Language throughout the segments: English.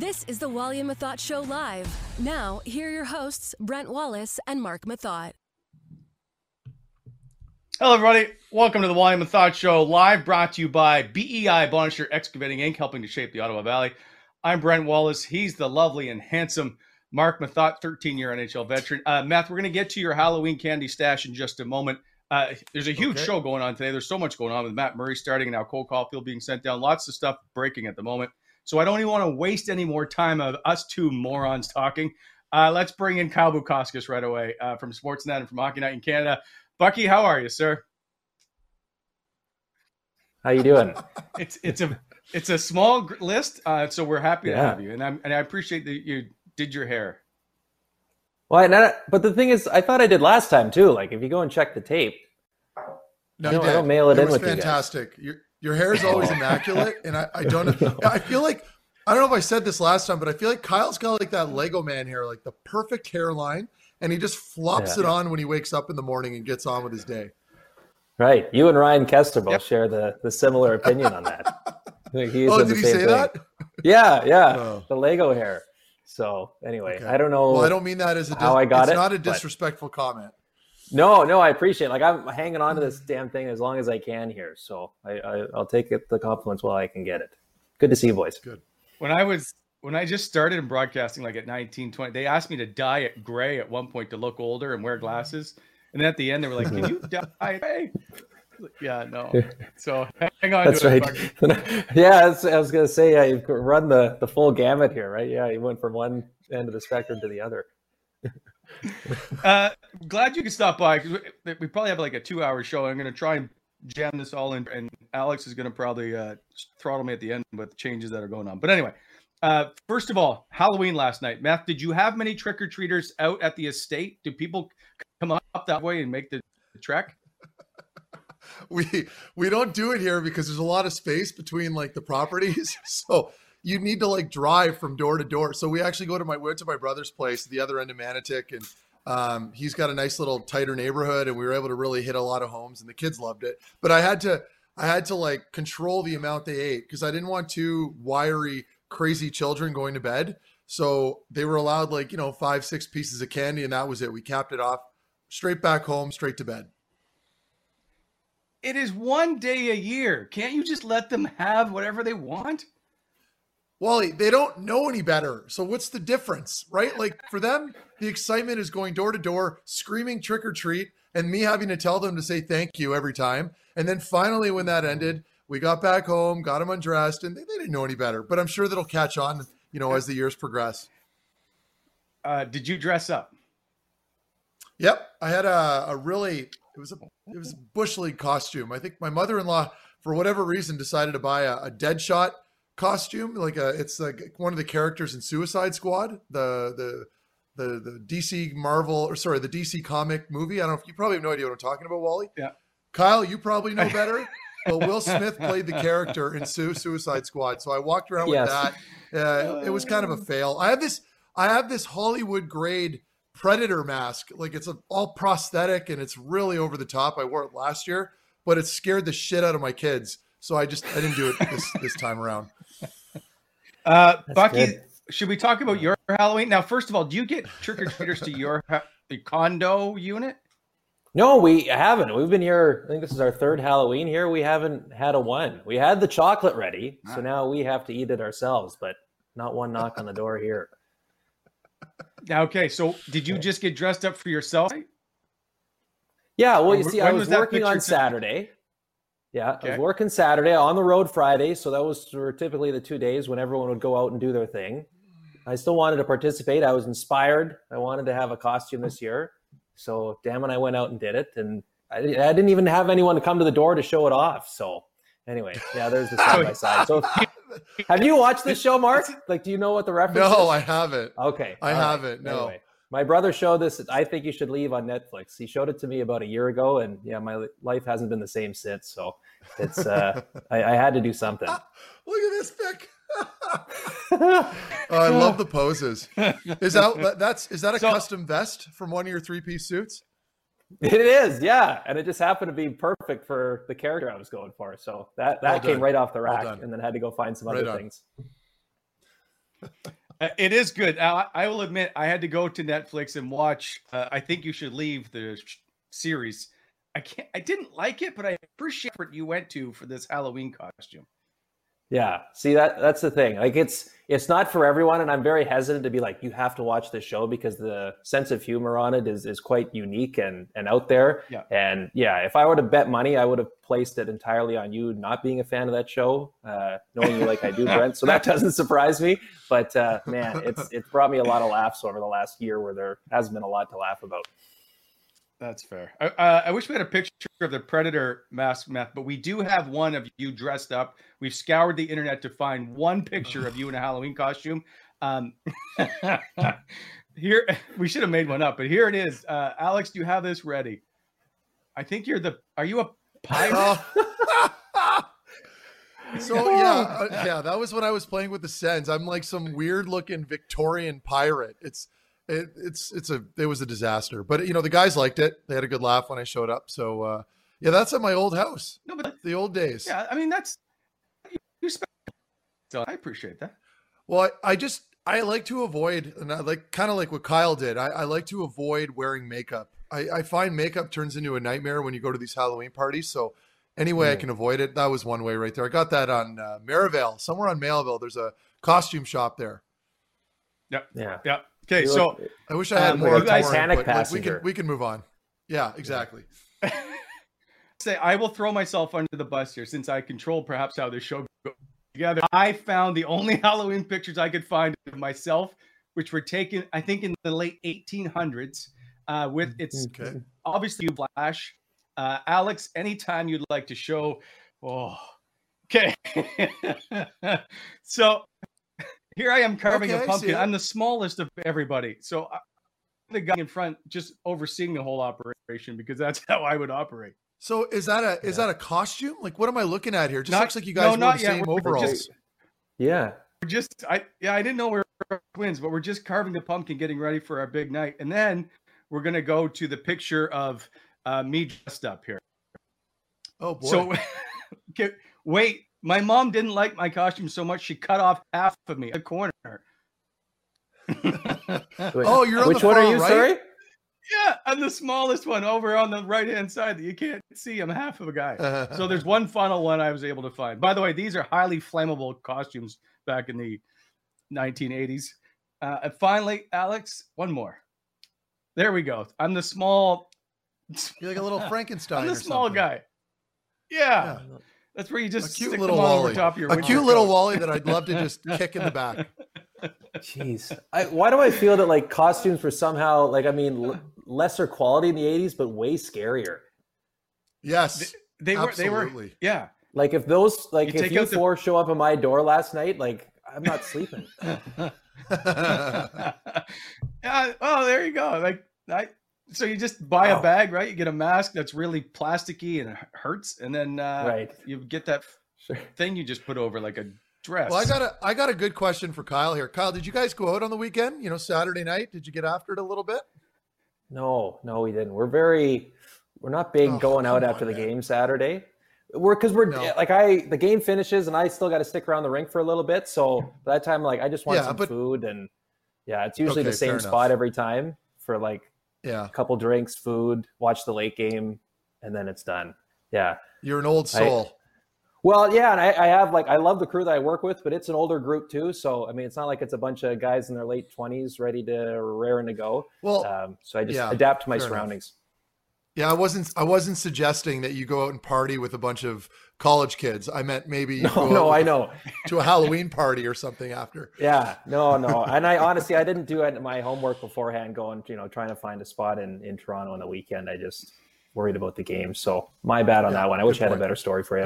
This is the Wally and Methot Show live. Now, here are your hosts, Brent Wallace and Marc Methot. Hello, everybody. Welcome to the Wally and Methot Show live, brought to you by BEI Bonnechere Excavating Inc., helping to shape the Ottawa Valley. I'm Brent Wallace. He's the lovely and handsome Marc Methot, 13 year NHL veteran. Uh, Matt, we're going to get to your Halloween candy stash in just a moment. Uh, there's a huge Okay. show going on today. There's so much going on with Matt Murray starting and now Cole Caufield being sent down. Lots of stuff breaking at the moment. So I don't even want to waste any more time of us two morons talking. Uh, let's bring in Kyle Bukauskas right away uh, from Sportsnet and from Hockey Night in Canada. Bucky, how are you, sir? How you doing? It's it's a it's a small list, uh, so we're happy to have you, and I'm and I appreciate that you did your hair. Well, not, but the thing is, I thought I did last time too. Like, if you go and check the tape, No, I you don't- I don't mail it in was with you guys. fantastic. Your hair is always immaculate, and I, I don't. Know, I feel like I don't know if I said this last time, but I feel like Kyle's got like that Lego man hair, like the perfect hairline, and he just flops Yeah. it on when he wakes up in the morning and gets on with his day. right? You and Ryan Kester both Yep. share the the similar opinion on that. Like, he Oh, did he say thing. that? Yeah, yeah. Oh. The Lego hair. So anyway, Okay. I don't know. Well, I don't mean that as a dis- how I got it's it, not a disrespectful comment. No, no, I appreciate. It. Like I'm hanging on to this damn thing as long as I can here. So I, I I'll take it the compliments while I can get it. Good to see you, boys. Good. When I was when I just started in broadcasting, like at 19, 20, they asked me to dye it gray at one point to look older and wear glasses, and then at the end they were like, "Can you dye it gray?" Yeah, no. So hang on. That's to it, right. Bucky. yeah, that's, I was gonna say yeah, you've run the the full gamut here, right? Yeah, you went from one end of the spectrum to the other. Uh, glad you could stop by because we, we probably have like a two-hour show. I'm going to try and jam this all in, and Alex is going to probably uh, throttle me at the end with changes that are going on. But anyway, uh, first of all, Halloween last night. Matt, did you have many trick or treaters out at the estate? Do people come up that way and make the trek? we we don't do it here because there's a lot of space between like the properties so you need to like drive from door to door so we actually go to my went to my brother's place the other end of Manotick and um, he's got a nice little tighter neighborhood and we were able to really hit a lot of homes and the kids loved it but i had to i had to like control the amount they ate because i didn't want two wiry crazy children going to bed so they were allowed like you know five six pieces of candy and that was it we capped it off straight back home, straight to bed. It is one day a year. Can't you just let them have whatever they want? Wally, they don't know any better. So what's the difference, right? Like for them, the excitement is going door to door, screaming trick or treat, and me having to tell them to say thank you every time. And then finally, when that ended, we got back home, got them undressed, and they, they didn't know any better. But I'm sure that'll catch on, you know, as the years progress. Uh, did you dress up? Yep, I had a, a really it was a it was a bush league costume. I think my mother in law, for whatever reason, decided to buy a, a Deadshot costume. Like a it's like one of the characters in Suicide Squad, the the the the DC Marvel or sorry the DC comic movie. I don't know if you probably have no idea what I'm talking about, Wally. Yeah. Kyle, you probably know better. but Will Smith played the character in Su- Suicide Squad, so I walked around Yes. with that. Uh, it was kind of a fail. I have this I have this Hollywood grade predator mask. Like it's a, all prosthetic and it's really over the top. I wore it last year, but it scared the shit out of my kids. So I just I didn't do it this this time around. Uh, That's Bucky, good. should we talk about your Halloween now? First of all, do you get trick or treaters to your ha- the condo unit? No, we haven't. We've been here. I think this is our third Halloween here. We haven't had a one. We had the chocolate ready, so Ah. now we have to eat it ourselves. But not one knock on the door here. Okay, so did you just get dressed up for yourself? Yeah, well, you wh- see, I was was working on picture taken? Saturday. Yeah, I was working Saturday on the road Friday, so that was were typically the two days when everyone would go out and do their thing. I still wanted to participate. I was inspired. I wanted to have a costume this year, so damn it, I went out and did it. And I, I didn't even have anyone to come to the door to show it off. So anyway, yeah, there's the side by side. So have you watched this show, Mark? Like, do you know what the reference is? No, I haven't. Okay. I all right. haven't, no. My brother showed this. I think you should leave on Netflix. He showed it to me about a year ago, and yeah, my life hasn't been the same since. So it's uh, I, I had to do something. Look at this pic. oh, I love the poses. Is that that- that's is that a So- custom vest from one of your three piece suits? It is, yeah, and it just happened to be perfect for the character I was going for. So that that Well came right off the rack, done. and then had to go find some Right other on. things. Uh, It is good. I, I will admit, I had to go to Netflix and watch. Uh, I think you should leave the sh- series. I can't. I didn't like it, but I appreciate what you went to for this Halloween costume. Yeah, see that that's the thing. Like it's it's not for everyone, and I'm very hesitant to be like you have to watch this show because the sense of humor on it is is quite unique and and out there. Yeah. And yeah, if I were to bet money, I would have placed it entirely on you not being a fan of that show, uh, knowing you like I do, Brent. So that doesn't surprise me. But uh, man, it's it's brought me a lot of laughs over the last year where there hasn't been a lot to laugh about. That's fair. I, uh, I wish we had a picture of the Predator mask meth, but we do have one of you dressed up. We've scoured the internet to find one picture of you in a Halloween costume. Um, here, we should have made one up, but here it is. Uh, Alex, do you have this ready? I think you're the. Are you a pirate? Oh. so yeah, uh, yeah, that was when I was playing with the Sens. I'm like some weird looking Victorian pirate. It's it, it's it's a it was a disaster, but you know the guys liked it. They had a good laugh when I showed up. So uh, yeah, that's at my old house, no, but the old days. yeah, I mean that's you, you spent. So I appreciate that. Well, I, I just I like to avoid, and I like kind of like what Kyle did. I, I like to avoid wearing makeup. I, I find makeup turns into a nightmare when you go to these Halloween parties. So any way I can avoid it, that was one way right there. I got that on uh, Merivale, somewhere on Mailville. There's a costume shop there. Yep. Yeah. Yeah. Okay. You So look- I wish I had Um, more you guys- touring, Titanic but, like, we can we can move on. Yeah, exactly. say I will throw myself under the bus here since I control perhaps how this show goes together. I found the only Halloween pictures I could find of myself, which were taken, I think, in the late 1800s. Uh, with it's Okay. obviously you flash. Uh, Alex, anytime you'd like to show. Oh, okay. so here I am carving Okay, I a see pumpkin. I'm the smallest of everybody. So I, the guy in front just overseeing the whole operation because that's how I would operate. So is that a is that a costume? Like what am I looking at here? Just Not- looks like you guys wore not the yet. same We're- we're overalls. just- yeah. We're just I yeah, I didn't know we were twins, but we're just carving the pumpkin, getting ready for our big night. And then we're gonna go to the picture of uh, me dressed up here. oh boy. So okay, wait, my mom didn't like my costume so much she cut off half of me, a corner. Oh, you're on which the one are you? right? Sorry. Yeah, I'm the smallest one over on the right hand side that you can't see. I'm half of a guy. so there's one final one I was able to find. By the way, these are highly flammable costumes back in the 1980s. Uh, and finally, Alex, one more. There we go. I'm the small. You're like a little Frankenstein. I'm the or small something. guy. Yeah. That's where you A just cute stick little them on Wally. over top of your A cute little. Wally that I'd love to just kick in the back. Jeez, I, why do I feel that like costumes were somehow like I mean l- lesser quality in the '80s, but way scarier? Yes. They were. They were. Absolutely. Yeah. Like if those like You if you out the- four show up at my door last night, like I'm not sleeping. yeah. Oh, there you go. Like I. So you just buy a Oh. bag, right? You get a mask that's really plasticky and it hurts, and then uh, Right. you get that Sure. thing you just put over like a dress. Well, I got a I got a good question for Kyle here. Kyle, did you guys go out on the weekend? You know, Saturday night. Did you get after it a little bit? No, no, we didn't. We're very, we're not big Oh, going out after on, the man. game Saturday. We're because we're No. like I the game finishes and I still got to stick around the rink for a little bit. So by that time, like I just want Yeah, some but- food and yeah, it's usually Okay, the same spot enough. every time for like Yeah. a couple drinks, food, watch the late game, and then it's done. Yeah. You're an old I- soul. Well, yeah, and I, I have like I love the crew that I work with, but it's an older group too. So I mean, it's not like it's a bunch of guys in their late twenties ready to raring to go. well, Um, so I just yeah, adapt to my surroundings. enough. Surroundings. yeah, I wasn't I wasn't suggesting that you go out and party with a bunch of college kids. I meant maybe No, go no, I know. to a Halloween party or something after. Yeah, no, no. And I honestly, I didn't do it- my homework beforehand, going, you know, trying to find a spot in, in Toronto on the weekend. I just worried about the game. So my bad on Yeah, that one. I good wish I had a better story for you.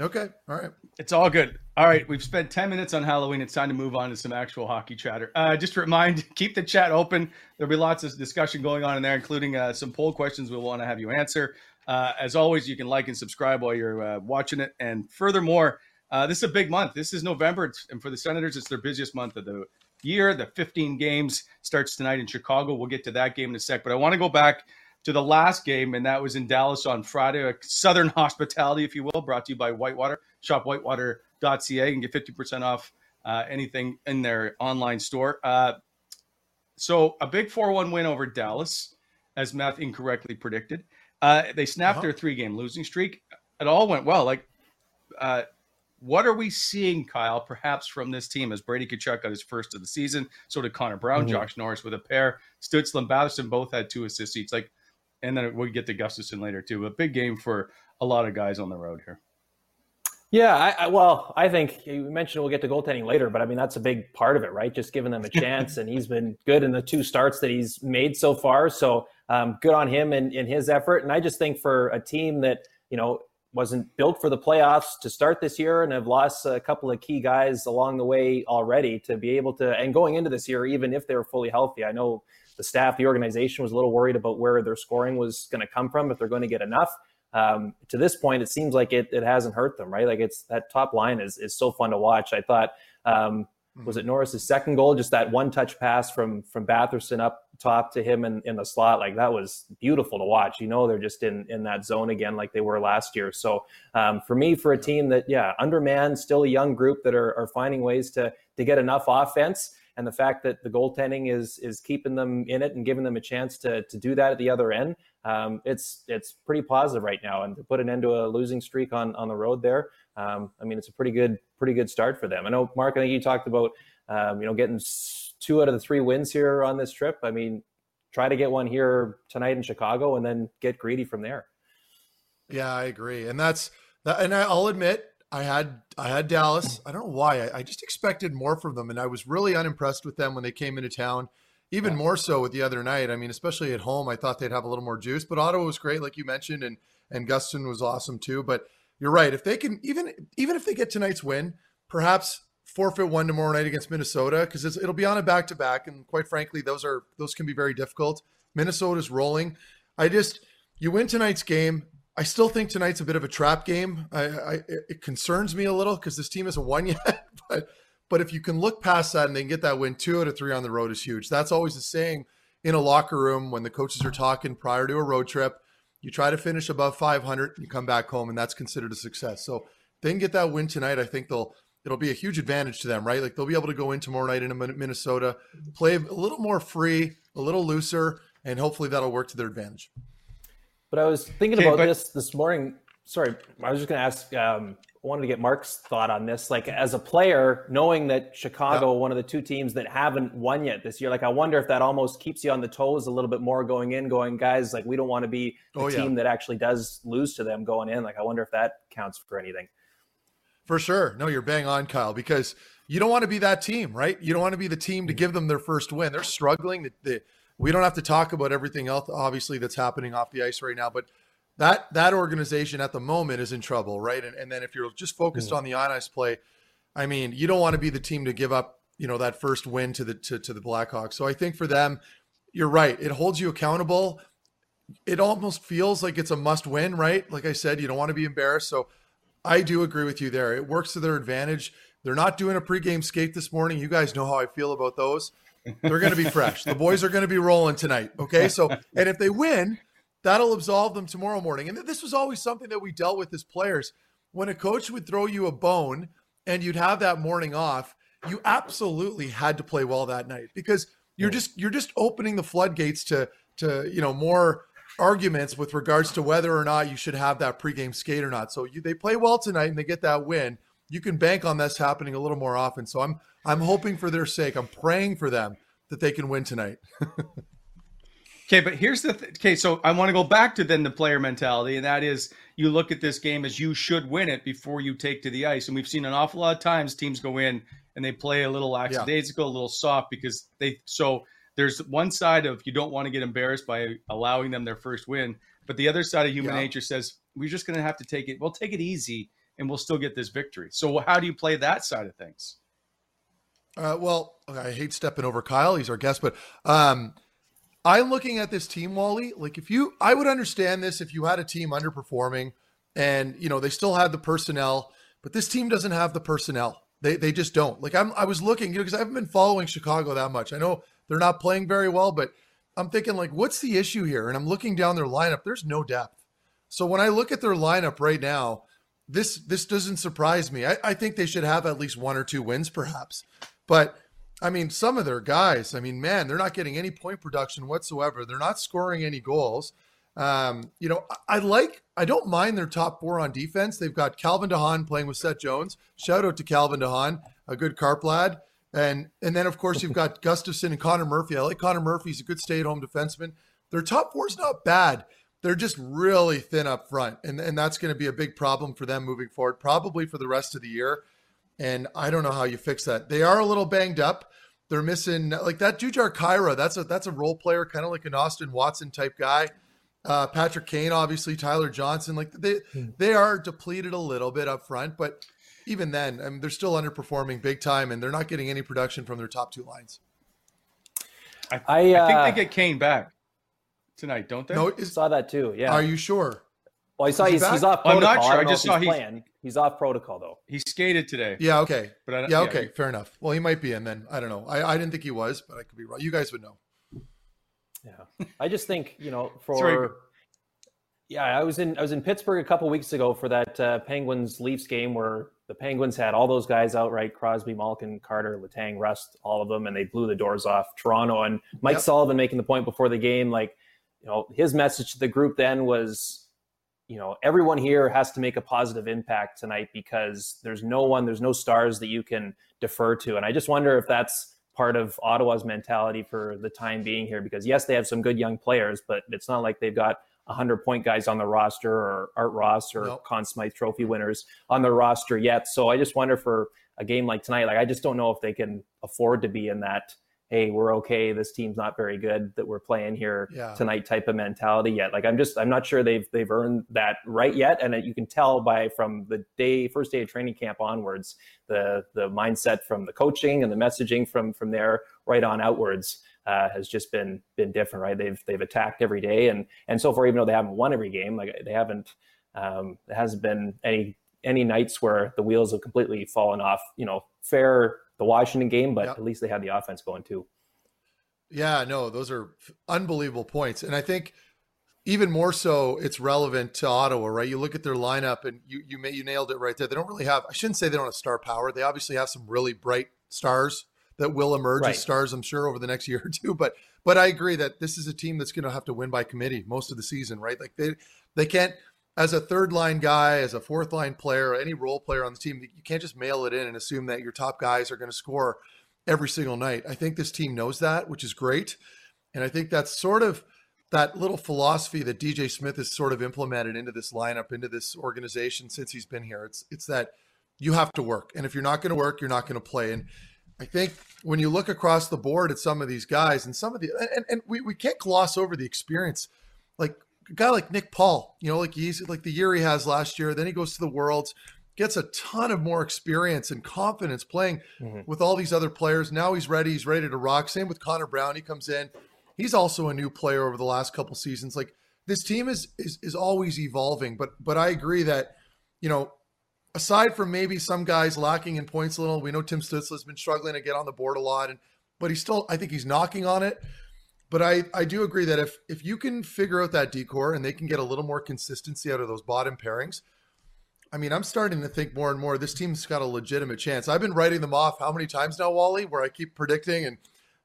Oh, okay. All right. It's all good. All right, we've spent 10 minutes on Halloween. It's time to move on to some actual hockey chatter. Uh, just to remind, keep the chat open. There'll be lots of discussion going on in there, including uh, some poll questions we'll want to have you answer. Uh, as always, you can like and subscribe while you're uh, watching it. And furthermore, uh, this is a big month. This is November, and for the Senators, it's their busiest month of the year. The 15 games starts tonight in Chicago. We'll get to that game in a sec, but I want to go back to the last game, and that was in Dallas on Friday. Southern hospitality, if you will, brought to you by Whitewater. Shop whitewater.ca and get 50% off uh, anything in their online store. Uh, so a big 4-1 win over Dallas, as Meth incorrectly predicted. Uh, they snapped Uh-huh. their three-game losing streak. It all went well. Like, uh, what are we seeing, Kyle? Perhaps from this team as Brady Tkachuk got his first of the season. So did Connor Brown, Mhm. Josh Norris with a pair. Stützle and Batherson both had two assists each. Like, and then we get to Gustavsson later too. A big game for a lot of guys on the road here. Yeah, I, I, well, I think you mentioned we'll get to goaltending later, but I mean that's a big part of it, right? Just giving them a chance, and he's been good in the two starts that he's made so far. So um, good on him and his effort. And I just think for a team that you know wasn't built for the playoffs to start this year and have lost a couple of key guys along the way already to be able to and going into this year, even if they were fully healthy, I know the staff, the organization was a little worried about where their scoring was going to come from if they're going to get enough um, to this point, it seems like it, it hasn't hurt them, right? Like it's that top line is is so fun to watch. I thought, um, was it Norris's second goal? Just that one touch pass from from Batherson up top to him in, in the slot, like that was beautiful to watch. You know, they're just in in that zone again, like they were last year. So um, for me, for a team that yeah, undermanned, still a young group that are are finding ways to to get enough offense. And the fact that the goaltending is is keeping them in it and giving them a chance to to do that at the other end, um, it's it's pretty positive right now. And to put an end to a losing streak on on the road there, um, I mean, it's a pretty good pretty good start for them. I know Mark, I think you talked about um, you know getting two out of the three wins here on this trip. I mean, try to get one here tonight in Chicago, and then get greedy from there. Yeah, I agree, and that's that. And I'll admit, I had I had Dallas. I don't know why. I, I just expected more from them, and I was really unimpressed with them when they came into town. Even more so with the other night. I mean, especially at home, I thought they'd have a little more juice. But Ottawa was great, like you mentioned, and and Guston was awesome too. But you're right. If they can even even if they get tonight's win, perhaps forfeit one tomorrow night against Minnesota because it'll be on a back to back, and quite frankly, those are those can be very difficult. Minnesota's rolling. I just you win tonight's game. I still think tonight's a bit of a trap game. I, I it concerns me a little because this team hasn't won yet. But but if you can look past that and they can get that win, two out of three on the road is huge. That's always the saying in a locker room when the coaches are talking prior to a road trip. You try to finish above 500, you come back home, and that's considered a success. So if they can get that win tonight. I think they'll it'll be a huge advantage to them, right? Like they'll be able to go in tomorrow night in Minnesota, play a little more free, a little looser, and hopefully that'll work to their advantage. But I was thinking Okay, about but- this this morning. Sorry, I was just going to ask. Um, I wanted to get Mark's thought on this. Like, as a player, knowing that Chicago, one of the two teams that haven't won yet this year, like, I wonder if that almost keeps you on the toes a little bit more going in, going, guys, like, we don't want to be the Oh, yeah. team that actually does lose to them going in. Like, I wonder if that counts for anything. For sure. No, you're bang on, Kyle, because you don't want to be that team, right? You don't want to be the team to mm-hmm. give them their first win. They're struggling. They, they, we don't have to talk about everything else, obviously, that's happening off the ice right now, but that that organization at the moment is in trouble, right? And, and then if you're just focused mm. on the on ice play, I mean, you don't want to be the team to give up, you know, that first win to the to, to the Blackhawks. So I think for them, you're right. It holds you accountable. It almost feels like it's a must win, right? Like I said, you don't want to be embarrassed. So I do agree with you there. It works to their advantage. They're not doing a pregame skate this morning. You guys know how I feel about those. They're going to be fresh. The boys are going to be rolling tonight. Okay. So, and if they win, that'll absolve them tomorrow morning. And this was always something that we dealt with as players. When a coach would throw you a bone and you'd have that morning off, you absolutely had to play well that night because you're just you're just opening the floodgates to to you know more arguments with regards to whether or not you should have that pregame skate or not. So you, they play well tonight and they get that win. You can bank on this happening a little more often. So I'm I'm hoping for their sake. I'm praying for them that they can win tonight. Okay, but here's the th- okay. So I want to go back to then the player mentality, and that is you look at this game as you should win it before you take to the ice. And we've seen an awful lot of times teams go in and they play a little lackadaisical, a little soft because they. So there's one side of you don't want to get embarrassed by allowing them their first win, but the other side of human Yeah. nature says we're just going to have to take it. We'll take it easy, and we'll still get this victory. So how do you play that side of things? Uh, well, I hate stepping over Kyle. He's our guest, but um, I'm looking at this team, Wally. Like, if you, I would understand this if you had a team underperforming, and you know they still had the personnel, but this team doesn't have the personnel. They they just don't. Like, I'm I was looking, you know, because I haven't been following Chicago that much. I know they're not playing very well, but I'm thinking like, what's the issue here? And I'm looking down their lineup. There's no depth. So when I look at their lineup right now, this this doesn't surprise me. I, I think they should have at least one or two wins, perhaps. But I mean, some of their guys, I mean, man, they're not getting any point production whatsoever. They're not scoring any goals. Um, you know, I, I like, I don't mind their top four on defense. They've got Calvin de Haan playing with Seth Jones. Shout out to Calvin de Haan, a good carp lad. And and then of course you've got Gustafsson and Connor Murphy. I like Connor Murphy. He's a good stay-at-home defenseman. Their top four is not bad. They're just really thin up front, and and that's going to be a big problem for them moving forward, probably for the rest of the year. And I don't know how you fix that. They are a little banged up. They're missing like that Jujhar Khaira. That's a that's a role player, kind of like an Austin Watson type guy. Uh, Patrick Kane, obviously, Tyler Johnson. Like they they are depleted a little bit up front, but even then, I mean, they're still underperforming big time, and they're not getting any production from their top two lines. I, I, I uh, think they get Kane back tonight, don't they? No, is, Saw that too. Yeah. are you sure? Well, I saw he's, he's back? off I'm not sure. I, I just if saw he's he's- He's off protocol though. he skated today. Yeah, okay. But I don't- yeah, yeah, okay, he- fair enough. Well, he might be in then. I don't know. I, I didn't think he was, but I could be wrong. You guys would know. Yeah, I just think you know Sorry. for. Yeah, I was in I was in Pittsburgh a couple weeks ago for that uh, Penguins Leafs game where the Penguins had all those guys out right Crosby, Malkin, Carter, Letang, Rust, all of them, and they blew the doors off Toronto. And Mike Yep. Sullivan making the point before the game, like you know, his message to the group then was, you know, everyone here has to make a positive impact tonight because there's no one, there's no stars that you can defer to, and I just wonder if that's part of Ottawa's mentality for the time being here because yes, they have some good young players, but it's not like they've got 100 point guys on the roster or Art Ross or Nope. Conn Smythe trophy winners on the roster yet. So I just wonder for a game like tonight, like I just don't know if they can afford to be in that, hey, we're okay, this team's not very good that we're playing here Yeah. tonight type of mentality yet. Like I'm just I'm not sure they've they've earned that right yet. And you can tell by from the day first day of training camp onwards, the the mindset from the coaching and the messaging from from there right on outwards uh, has just been been different, right? They've they've attacked every day, and and so far, even though they haven't won every game, like they haven't, um, there hasn't been any any nights where the wheels have completely fallen off. You know, fair the Washington game, but Yep. at least they had the offense going too. Yeah, no, those are unbelievable points. And I think even more so it's relevant to Ottawa, right? You look at their lineup and you you may, you nailed it right there. They don't really have I shouldn't say they don't have star power. They obviously have some really bright stars that will emerge Right. as stars, I'm sure, over the next year or two. But but I agree that this is a team that's going to have to win by committee most of the season, right? Like they they can't as a third line guy, as a fourth line player, any role player on the team, you can't just mail it in and assume that your top guys are going to score every single night. I think this team knows that, which is great. And I think that's sort of that little philosophy that DJ Smith has sort of implemented into this lineup, into this organization since he's been here. It's it's that you have to work. And if you're not going to work, you're not going to play. And I think when you look across the board at some of these guys and some of the and, and we, we can't gloss over the experience. Like a guy like Nick Paul, you know, like he's like the year he has last year, then he goes to the worlds, gets a ton of more experience and confidence playing Mhm. with all these other players. Now he's ready, he's ready to rock. Same with Connor Brown. He comes in. He's also a new player over the last couple seasons. Like this team is is is always evolving, but but I agree that, you know, aside from maybe some guys lacking in points a little, we know Tim Stützle's been struggling to get on the board a lot, and but he's still I think he's knocking on it. But I I do agree that if if you can figure out that decor and they can get a little more consistency out of those bottom pairings, I mean I'm starting to think more and more this team's got a legitimate chance. I've been writing them off how many times now, Wally, where I keep predicting and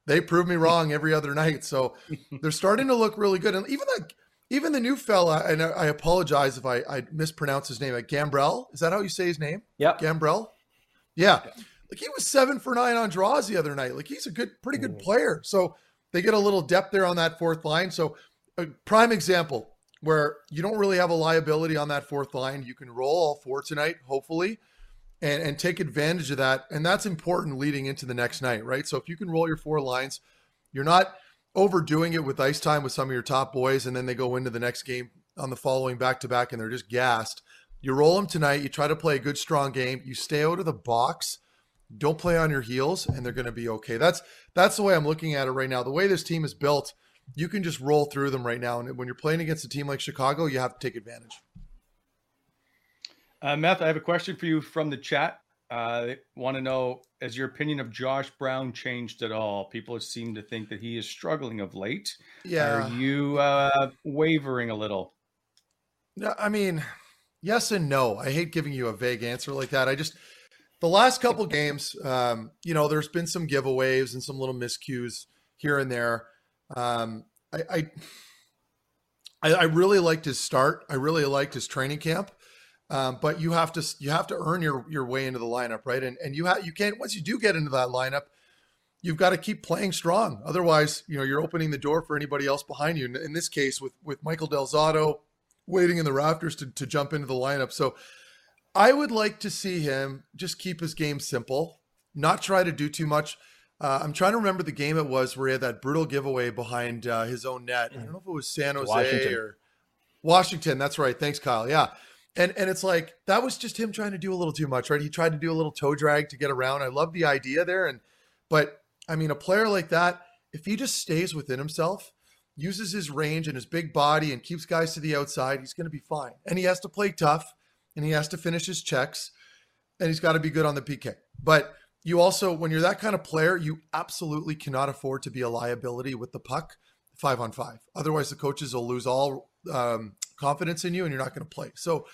they prove me wrong every other night. So they're starting to look really good, and even like even the new fella, and I, I apologize if I, I mispronounce his name. Like Gambrell, is that how you say his name? Yeah, Gambrell. Yeah. Like he was seven for nine on draws the other night. Like he's a good, pretty good player. So they get a little depth there on that fourth line. So a prime example where you don't really have a liability on that fourth line. You can roll all four tonight, hopefully, and, and take advantage of that. And that's important leading into the next night, right? So if you can roll your four lines, you're not overdoing it with ice time with some of your top boys, and then they go into the next game on the following back to back and they're just gassed. You roll them tonight. You try to play a good, strong game. You stay out of the box. Don't play on your heels, and they're going to be okay. That's that's the way I'm looking at it right now. The way this team is built, you can just roll through them right now. And when you're playing against a team like Chicago, you have to take advantage. Uh, Meth, I have a question for you from the chat. Uh, they want to know has your opinion of Josh Brown changed at all? People seem to think that he is struggling of late. Yeah. Are you uh, wavering a little? No, I mean, yes and no. I hate giving you a vague answer like that. I just the last couple games, um, you know, there's been some giveaways and some little miscues here and there. Um, I, I I really liked his start. I really liked his training camp. Um, but you have to you have to earn your your way into the lineup, right? And and you have you can't once you do get into that lineup, you've got to keep playing strong. Otherwise, you know, you're opening the door for anybody else behind you. In, in this case, with with Michael Del Zotto waiting in the rafters to to jump into the lineup, so I would like to see him just keep his game simple, not try to do too much. Uh, I'm trying to remember the game it was where he had that brutal giveaway behind uh, his own net. I don't know if it was San Jose Washington. or Washington. That's right. Thanks, Kyle. Yeah. And and it's like that was just him trying to do a little too much, right? He tried to do a little toe drag to get around. I love the idea there, and but I mean, a player like that, if he just stays within himself, uses his range and his big body, and keeps guys to the outside, he's going to be fine. And he has to play tough, and he has to finish his checks, and he's got to be good on the PK. But you also, when you're that kind of player, you absolutely cannot afford to be a liability with the puck five on five. Otherwise, the coaches will lose all um, confidence in you and you're not going to play. So,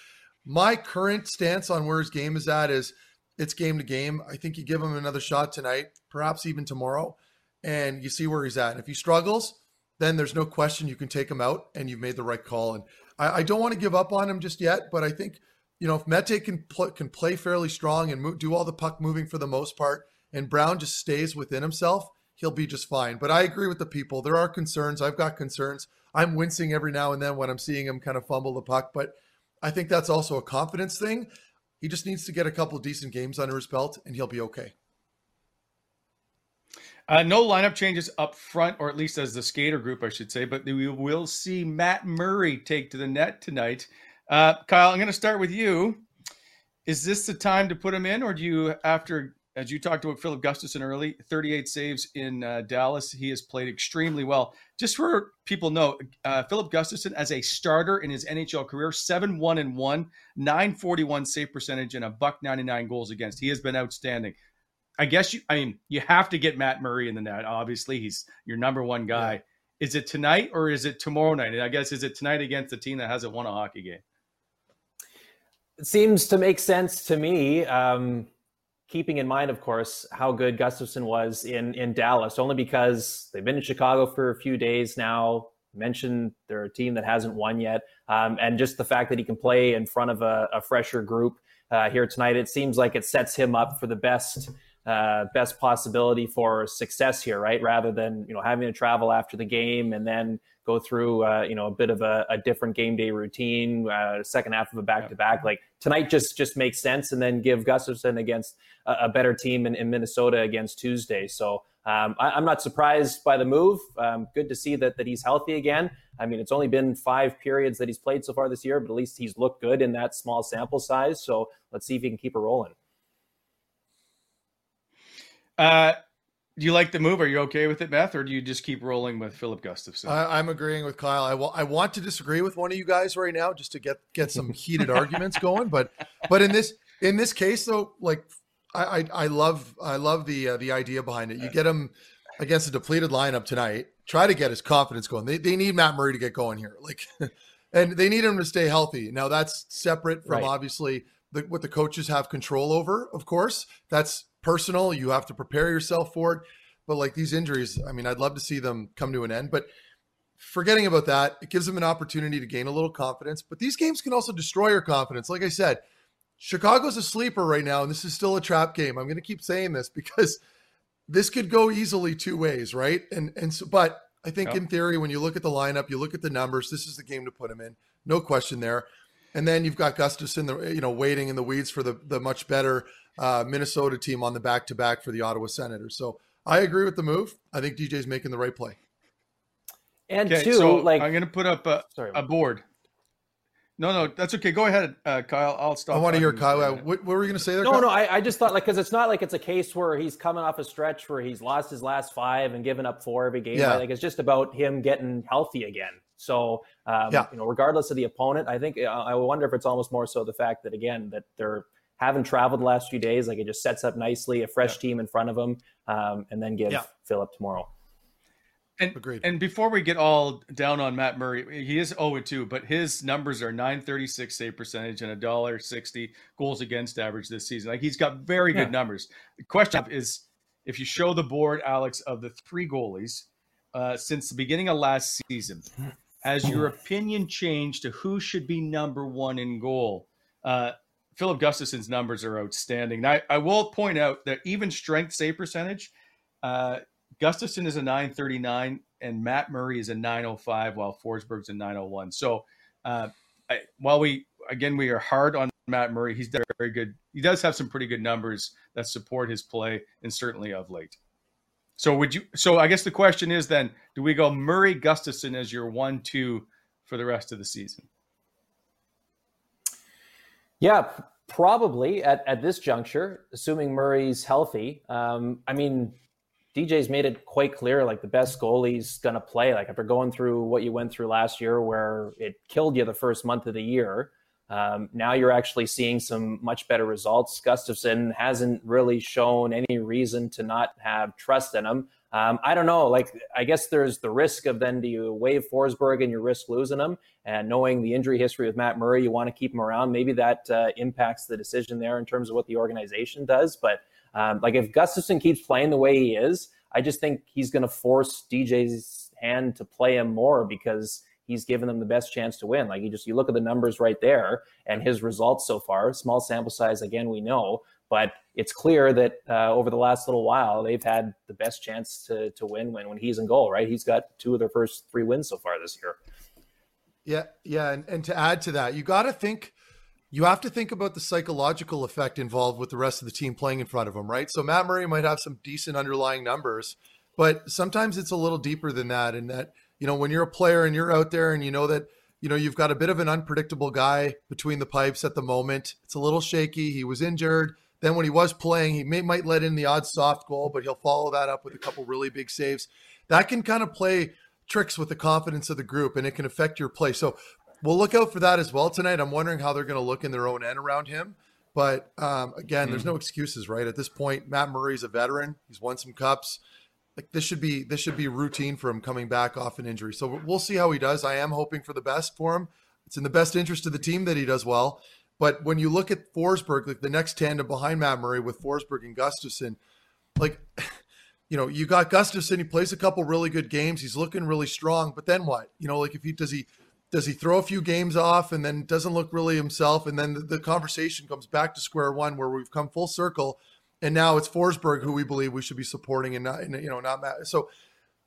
my current stance on where his game is at is it's game to game. I think you give him another shot tonight, perhaps even tomorrow, and you see where he's at. And if he struggles, then there's no question you can take him out and you've made the right call. And I, I don't want to give up on him just yet, but I think you know if Mete can pl- can play fairly strong and mo- do all the puck moving for the most part, and Brown just stays within himself, he'll be just fine. But I agree with the people. There are concerns. I've got concerns. I'm wincing every now and then when I'm seeing him kind of fumble the puck, but I think that's also a confidence thing. He just needs to get a couple decent games under his belt, and he'll be okay. Uh, no lineup changes up front, or at least as the skater group, I should say. But we will see Matt Murray take to the net tonight. Uh, Kyle, I'm going to start with you. Is this the time to put him in, or do you, after as you talked about Filip Gustavsson early, 38 saves in uh, Dallas, he has played extremely well. Just for people know, uh, Filip Gustavsson as a starter in his NHL career, seven one and one, 941 save percentage, and a buck 99 goals against. He has been outstanding. I guess you. I mean, you have to get Matt Murray in the net. Obviously, he's your number one guy. Is it tonight or is it tomorrow night? And I guess is it tonight against the team that hasn't won a hockey game? It seems to make sense to me. Um, keeping in mind, of course, how good Gustavsson was in in Dallas, only because they've been in Chicago for a few days now. Mentioned they're a team that hasn't won yet, um, and just the fact that he can play in front of a, a fresher group uh, here tonight, it seems like it sets him up for the best uh, best possibility for success here, right? Rather than you know having to travel after the game and then go through uh, you know a bit of a, a different game day routine, uh, second half of a back to back. Like tonight just just makes sense, and then give Gustavsson against a, a better team in, in, Minnesota against Tuesday. So um, I, am not surprised by the move. Um, good to see that that he's healthy again. I mean, it's only been five periods that he's played so far this year, but at least he's looked good in that small sample size. So let's see if he can keep it rolling. Uh, do you like the move? Are you okay with it, Meth, or do you just keep rolling with Filip Gustavsson? I, am agreeing with Kyle. I, w- I want to disagree with one of you guys right now just to get get some heated arguments going. But but in this in this case though, like I I, I love I love the uh, the idea behind it. You get him against a depleted lineup tonight. Try to get his confidence going. They they need Matt Murray to get going here. Like, and they need him to stay healthy. Now that's separate from right. obviously the, what the coaches have control over. Of course, that's personal. You have to prepare yourself for it. But like these injuries, I mean, I'd love to see them come to an end. But forgetting about that, it gives them an opportunity to gain a little confidence. But these games can also destroy your confidence. Like I said, Chicago's a sleeper right now, and this is still a trap game. I'm going to keep saying this because this could go easily two ways, right? And and so, but I think yep. in theory, when you look at the lineup, you look at the numbers, this is the game to put him in, no question there. And then you've got Gustavsson, the you know, waiting in the weeds for the the much better uh, Minnesota team on the back to back for the Ottawa Senators. So I agree with the move. I think DJ's making the right play. And okay, two, so like I'm going to put up a, sorry, a board. No, no, that's okay. Go ahead, uh, Kyle. I'll stop. I want to hear Kyle. What, what, were you going to say there? No, Kyle? no. I, I just thought like because it's not like it's a case where he's coming off a stretch where he's lost his last five and given up four every game. Yeah. Right? Like it's just about him getting healthy again. So, um, yeah. you know, regardless of the opponent, I think uh, I wonder if it's almost more so the fact that again that they're haven't traveled the last few days. Like it just sets up nicely, a fresh yeah. team in front of them, um, and then give yeah. Filip tomorrow. And, Agreed. and before we get all down on Matt Murray, he is 0 2, but his numbers are 936 save percentage and a dollar sixty goals against average this season. Like he's got very yeah. good numbers. The question is if you show the board, Alex, of the three goalies uh, since the beginning of last season, has your opinion changed to who should be number one in goal? Uh, Filip Gustavsson's numbers are outstanding. Now, I, will point out that even strength save percentage, uh, Gustavsson is a 939 and Matt Murray is a 905, while Forsberg's a 901. So, uh, I, while we again we are hard on Matt Murray, he's very good. He does have some pretty good numbers that support his play, and certainly of late. So, would you? So, I guess the question is then: Do we go Murray Gustavsson as your one-two for the rest of the season? Yeah, probably at, at this juncture, assuming Murray's healthy. Um, I mean, DJ's made it quite clear like the best goalie's going to play. Like after going through what you went through last year, where it killed you the first month of the year, um, now you're actually seeing some much better results. Gustavsson hasn't really shown any reason to not have trust in him. Um, I don't know. Like, I guess there's the risk of then do you waive Forsberg and you risk losing him? And knowing the injury history with Matt Murray, you want to keep him around. Maybe that uh, impacts the decision there in terms of what the organization does. But um, like, if Gustavsson keeps playing the way he is, I just think he's going to force DJ's hand to play him more because he's given them the best chance to win. Like you just you look at the numbers right there and his results so far. Small sample size again, we know, but it's clear that uh, over the last little while, they've had the best chance to, to win when, when he's in goal, right? He's got two of their first three wins so far this year. Yeah. Yeah. And, and to add to that, you got to think, you have to think about the psychological effect involved with the rest of the team playing in front of him, right? So Matt Murray might have some decent underlying numbers, but sometimes it's a little deeper than that. And that, you know, when you're a player and you're out there and you know that, you know, you've got a bit of an unpredictable guy between the pipes at the moment. It's a little shaky. He was injured then when he was playing, he may, might let in the odd soft goal, but he'll follow that up with a couple really big saves. That can kind of play tricks with the confidence of the group, and it can affect your play. So we'll look out for that as well tonight. I'm wondering how they're going to look in their own end around him. But um, again, mm there's no excuses, right? At this point, Matt Murray's a veteran. He's won some cups. Like this should be this should be routine for him coming back off an injury. So we'll see how he does. I am hoping for the best for him. It's in the best interest of the team that he does well. But when you look at Forsberg, like the next tandem behind Matt Murray with Forsberg and Gustavsson, like you know, you got Gustavsson. He plays a couple really good games. He's looking really strong. But then what? You know, like if he does he does he throw a few games off and then doesn't look really himself, and then the, the conversation comes back to square one where we've come full circle, and now it's Forsberg who we believe we should be supporting and not, and, you know, not Matt. So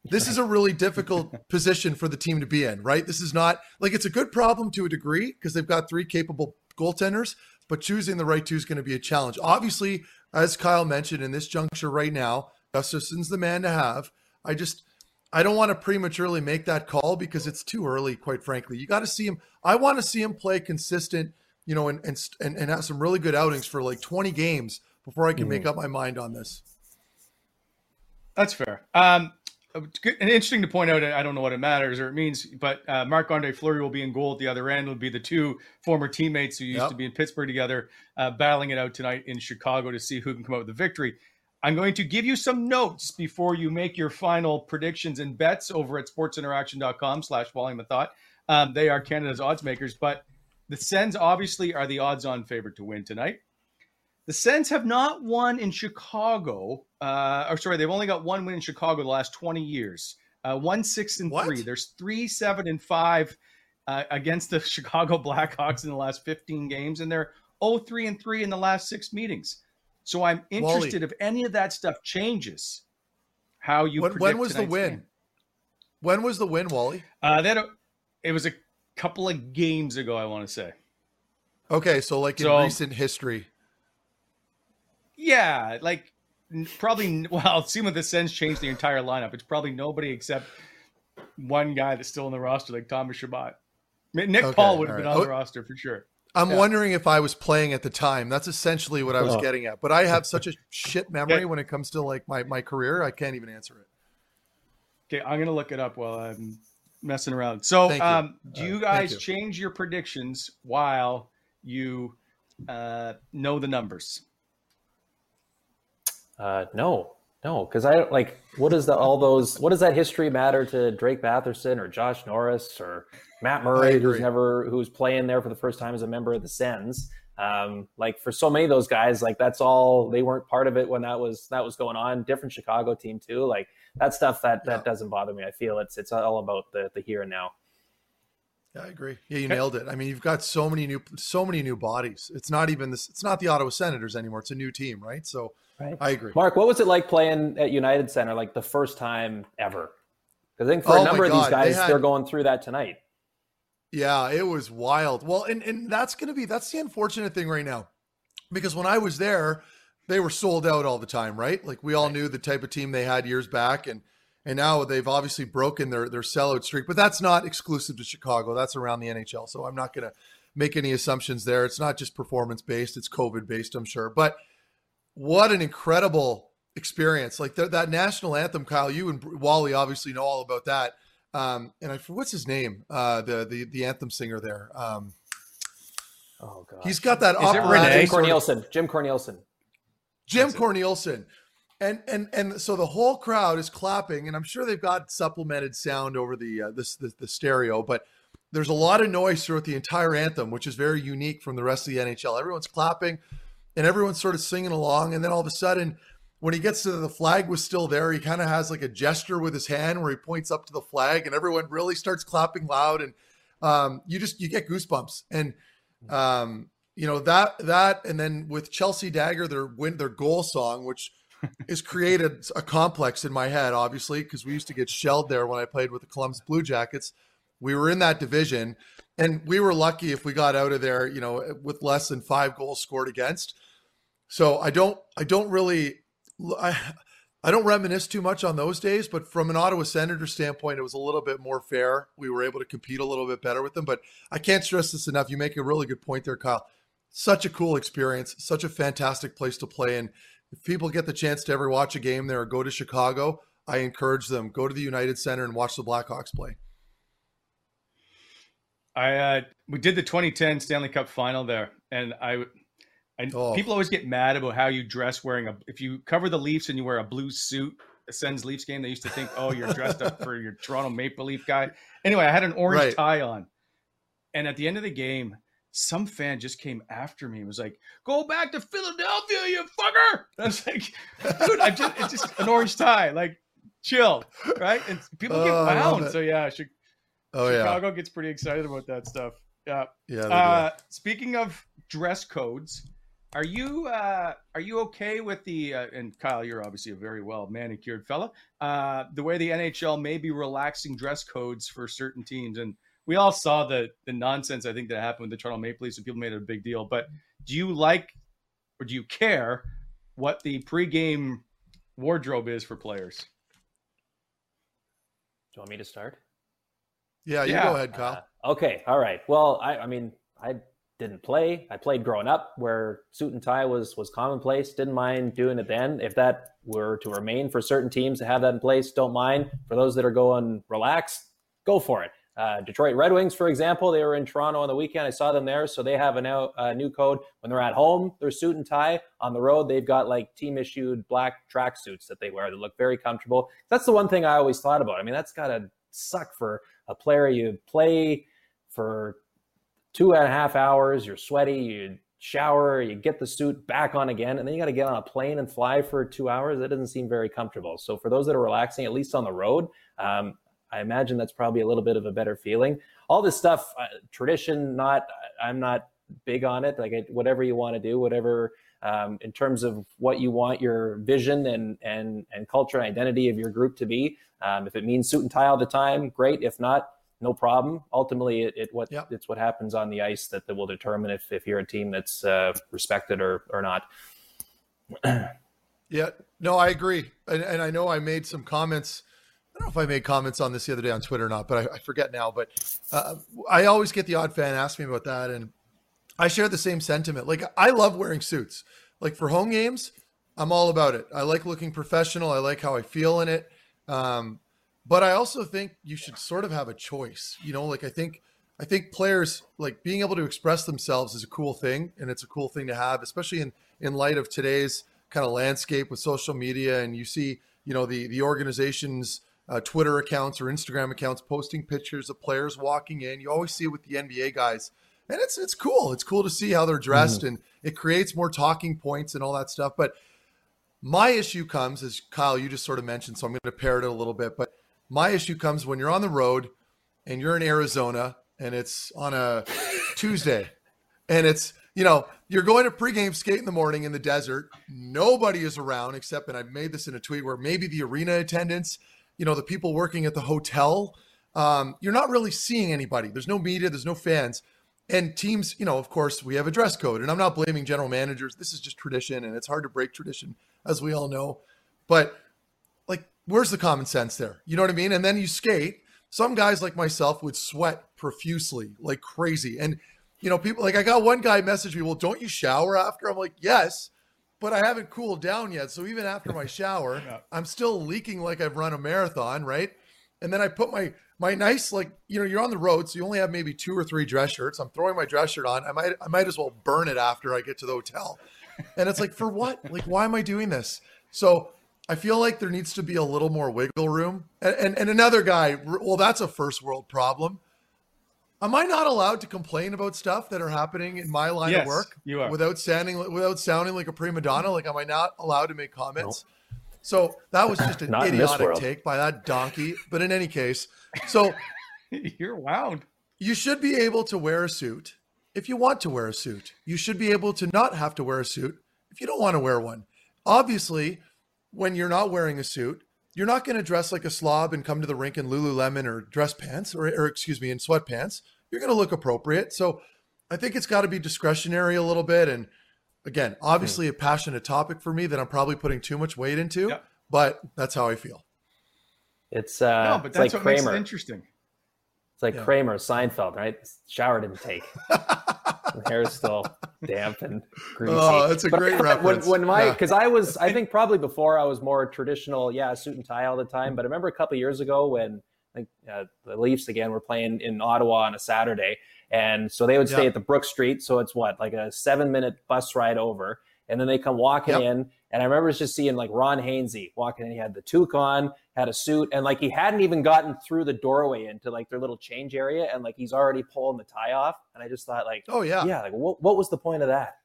this is a really difficult position for the team to be in, right? This is not like it's a good problem to a degree because they've got three capable goaltenders, but choosing the right two is going to be a challenge. Obviously, as Kyle mentioned, in this juncture right now, Gustavsson's the man to have. I just I don't want to prematurely make that call because it's too early, quite frankly. You got to see him. I want to see him play consistent, you know, and and and, and have some really good outings for like 20 games before I can mm-hmm. make up my mind on this. That's fair. Um, and interesting to point out. I don't know what it matters or it means, but uh, Marc Andre Fleury will be in goal at the other end. Will be the two former teammates who used yep. to be in Pittsburgh together, uh, battling it out tonight in Chicago to see who can come out with the victory. I'm going to give you some notes before you make your final predictions and bets over at sportsinteraction.com slash volume of thought. Um, they are Canada's odds makers, but the Sens obviously are the odds on favorite to win tonight. The Sens have not won in Chicago, uh, or sorry, they've only got one win in Chicago the last 20 years. Uh, one, six, and what? three. There's three, seven, and five uh, against the Chicago Blackhawks in the last 15 games, and they're 0, 3, and 3 in the last six meetings. So I'm interested Wally. if any of that stuff changes. How you when, when was the win? Game. When was the win, Wally? Uh, that it was a couple of games ago. I want to say. Okay, so like in so, recent history. Yeah, like probably. Well, see when the Sens changed the entire lineup. It's probably nobody except one guy that's still in the roster, like Thomas Chabot. Nick okay, Paul would have right. been on the roster for sure. I'm yeah. wondering if I was playing at the time. That's essentially what I was oh. getting at. But I have such a shit memory yeah. when it comes to like my, my career, I can't even answer it. Okay, I'm gonna look it up while I'm messing around. So, um, do you guys you. change your predictions while you uh, know the numbers? Uh, no, no, because I don't like what does the all those what does that history matter to Drake Batherson or Josh Norris or Matt Murray, who's never who's playing there for the first time as a member of the Sens. Um, like for so many of those guys, like that's all they weren't part of it when that was that was going on. Different Chicago team too. Like that stuff that that yeah. doesn't bother me. I feel it's it's all about the the here and now. Yeah, I agree. Yeah, you nailed it. I mean, you've got so many new so many new bodies. It's not even this. It's not the Ottawa Senators anymore. It's a new team, right? So right. I agree. Mark, what was it like playing at United Center, like the first time ever? Because I think for oh a number of these guys, they had, they're going through that tonight. Yeah, it was wild. Well, and and that's going to be that's the unfortunate thing right now, because when I was there, they were sold out all the time, right? Like we all right. knew the type of team they had years back, and and now they've obviously broken their their sellout streak. But that's not exclusive to Chicago. That's around the NHL. So I'm not going to make any assumptions there. It's not just performance based. It's COVID based, I'm sure. But what an incredible experience! Like the, that national anthem, Kyle. You and Wally obviously know all about that um, and I what's his name? Uh, the the the anthem singer there. Um, oh god, he's got that. Is it Renee? Jim Cornelison. Jim Cornelison. Jim Cornelison. And and and so the whole crowd is clapping, and I'm sure they've got supplemented sound over the uh, this the, the stereo, but there's a lot of noise throughout the entire anthem, which is very unique from the rest of the NHL. Everyone's clapping, and everyone's sort of singing along, and then all of a sudden when he gets to the flag was still there, he kind of has like a gesture with his hand where he points up to the flag, and everyone really starts clapping loud, and um, you just you get goosebumps, and um, you know that that, and then with Chelsea Dagger, their win their goal song, which has created a complex in my head, obviously, because we used to get shelled there when I played with the Columbus Blue Jackets. We were in that division, and we were lucky if we got out of there, you know, with less than five goals scored against. So I don't, I don't really I, I don't reminisce too much on those days, but from an Ottawa Senator standpoint, it was a little bit more fair. We were able to compete a little bit better with them. But I can't stress this enough. You make a really good point there, Kyle. Such a cool experience, such a fantastic place to play. And if people get the chance to ever watch a game there or go to Chicago, I encourage them go to the United Center and watch the Blackhawks play. I uh, we did the 2010 Stanley Cup Final there, and I and oh. people always get mad about how you dress wearing a. If you cover the Leafs and you wear a blue suit, a Sens Leafs game, they used to think, oh, you're dressed up for your Toronto Maple Leaf guy. Anyway, I had an orange right. tie on, and at the end of the game, some fan just came after me and was like, "Go back to Philadelphia, you fucker!" And I was like, "Dude, I just it's just an orange tie. Like, chill, right?" And people get Oh, bound. So yeah, Chi- Oh yeah, Chicago gets pretty excited about that stuff. Yeah. yeah. Uh, speaking of dress codes, are you uh, are you okay with the uh, and Kyle, you're obviously a very well manicured fella. Uh, the way the NHL may be relaxing dress codes for certain teams, and we all saw the the nonsense I think that happened with the Toronto Maple Leafs, and people made it a big deal. But do you like or do you care what the pregame wardrobe is for players? Do you want me to start? yeah, you yeah. go ahead, Kyle. Uh, okay, all right. Well, I, I mean, I didn't play. I played growing up, where suit and tie was was commonplace. Didn't mind doing it then. If that were to remain for certain teams to have that in place, don't mind. For those that are going relaxed, go for it. Uh, Detroit Red Wings, for example, they were in Toronto on the weekend. I saw them there, so they have a new code. When they're at home, they're suit and tie. On the road, they've got like team issued black track suits that they wear that look very comfortable. That's the one thing I always thought about. I mean, that's gotta suck for a player. You play for two and a half hours, you're sweaty, you shower, you get the suit back on again, and then you got to get on a plane and fly for two hours. That doesn't seem very comfortable. So for those that are relaxing, at least on the road, um, I imagine that's probably a little bit of a better feeling. All this stuff, uh, tradition, not, I'm not big on it. Like whatever you want to do, whatever um, in terms of what you want your vision and and and culture identity of your group to be. Um, if it means suit and tie all the time, great. If not, no problem. Ultimately, it, it what Yep. it's what happens on the ice that, that will determine if, if you're a team that's uh, respected or or not. Yeah, no, I agree, and, and I know I made some comments. I don't know if I made comments on this the other day on Twitter or not, but I, I forget now. But uh, I always get the odd fan ask me about that, and I share the same sentiment. Like I love wearing suits. Like for home games, I'm all about it. I like looking professional. I like how I feel in it. Um, but I also think you should sort of have a choice. You know, like I think I think players like being able to express themselves is a cool thing, and it's a cool thing to have, especially in in light of today's kind of landscape with social media. And you see, you know, the the organizations. Uh, Twitter accounts or Instagram accounts posting pictures of players walking in. You always see it with the NBA guys, and it's it's cool. It's cool to see how they're dressed, and it creates more talking points and all that stuff. But my issue comes, as Kyle, you just sort of mentioned, so I'm going to parrot it a little bit. But my issue comes when you're on the road and you're in Arizona and it's on a Tuesday and it's, you know, you're going to pregame skate in the morning in the desert. Nobody is around except, and I made this in a tweet where maybe the arena attendants, you know, the people working at the hotel. Um, you're not really seeing anybody. There's no media, there's no fans. And teams, you know, of course, we have a dress code, and I'm not blaming general managers. This is just tradition, and it's hard to break tradition, as we all know. But where's the common sense there? You know what I mean? And then you skate. Some guys like myself would sweat profusely, like crazy. And, you know, people like I got one guy message me, well, don't you shower after? I'm like, yes, but I haven't cooled down yet. So even after my shower, I'm still leaking like I've run a marathon, right? And then I put my my nice like you know you're on the road, so you only have maybe two or three dress shirts. I'm throwing my dress shirt on. I might I might as well burn it after I get to the hotel. And it's like for what? Like why am I doing this? So I feel like there needs to be a little more wiggle room. And and, and another guy, well, that's a first world problem. Am I not allowed to complain about stuff that are happening in my line Yes, of work you are. without sounding without sounding like a prima donna? Like, am I not allowed to make comments? So that was just an Not in this idiotic take by that donkey. But in any case, so You're wound. you should be able to wear a suit if you want to wear a suit. You should be able to not have to wear a suit if you don't want to wear one. Obviously, when you're not wearing a suit, you're not going to dress like a slob and come to the rink in Lululemon or dress pants or, or excuse me, in sweatpants. You're going to look appropriate. So I think it's got to be discretionary a little bit. And again, obviously a passionate topic for me that I'm probably putting too much weight into, Yep. but that's how I feel. It's uh, no, but it's that's like what makes it interesting. It's like Yeah. Kramer, Seinfeld, right? Shower didn't take. the is still damp and greasy. Oh, that's a But great reference. When, when my, Yeah. because I was, I think probably before I was more traditional, yeah, suit and tie all the time. But I remember a couple of years ago when I think uh, the Leafs again were playing in Ottawa on a Saturday, and so they would stay Yeah. at the Brookstreet. So it's what like a seven minute bus ride over, and then they come walking Yep. in. And I remember just seeing like Ron Hainsey walking in. He had the toque on, had a suit, and like he hadn't even gotten through the doorway into like their little change area, and like he's already pulling the tie off. And I just thought, like, Oh yeah. yeah, like what what was the point of that?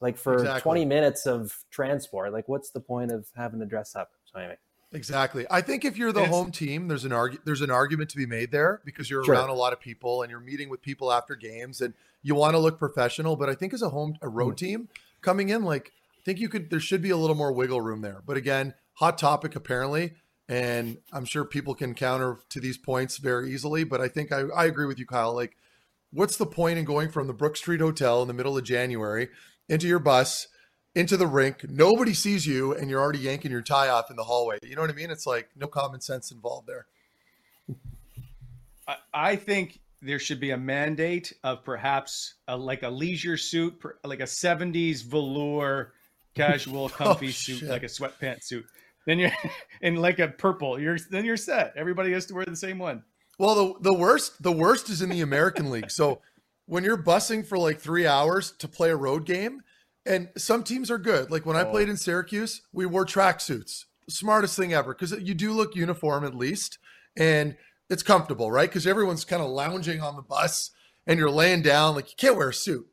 Like for Exactly. 20 minutes of transport, like what's the point of having to dress up? So anyway, Exactly. I think if you're the home team, there's an argu- there's an argument to be made there because you're Sure. around a lot of people and you're meeting with people after games and you want to look professional. But I think as a home a road mm-hmm. team coming in, like I think you could there should be a little more wiggle room there. But again, hot topic apparently, and I'm sure people can counter to these points very easily. But I think I, I agree with you, Kyle. Like, what's the point in going from the Brookstreet Hotel in the middle of January into your bus? into the rink. Nobody sees you, and you're already yanking your tie off in the hallway. You know what I mean? It's like no common sense involved there. I, I think there should be a mandate of perhaps a, like a leisure suit, like a 70s velour casual oh, comfy suit, shit. like a sweatpants suit. Then you're in like a purple. You're then you're set. Everybody has to wear the same one. Well, the the worst the worst is in the American League. So when you're busing for like three hours to play a road game, and some teams are good. Like when I played in oh. Syracuse, we wore tracksuits. Smartest thing ever because you do look uniform at least, and it's comfortable, right? Because everyone's kind of lounging on the bus, and you're laying down. Like you can't wear a suit.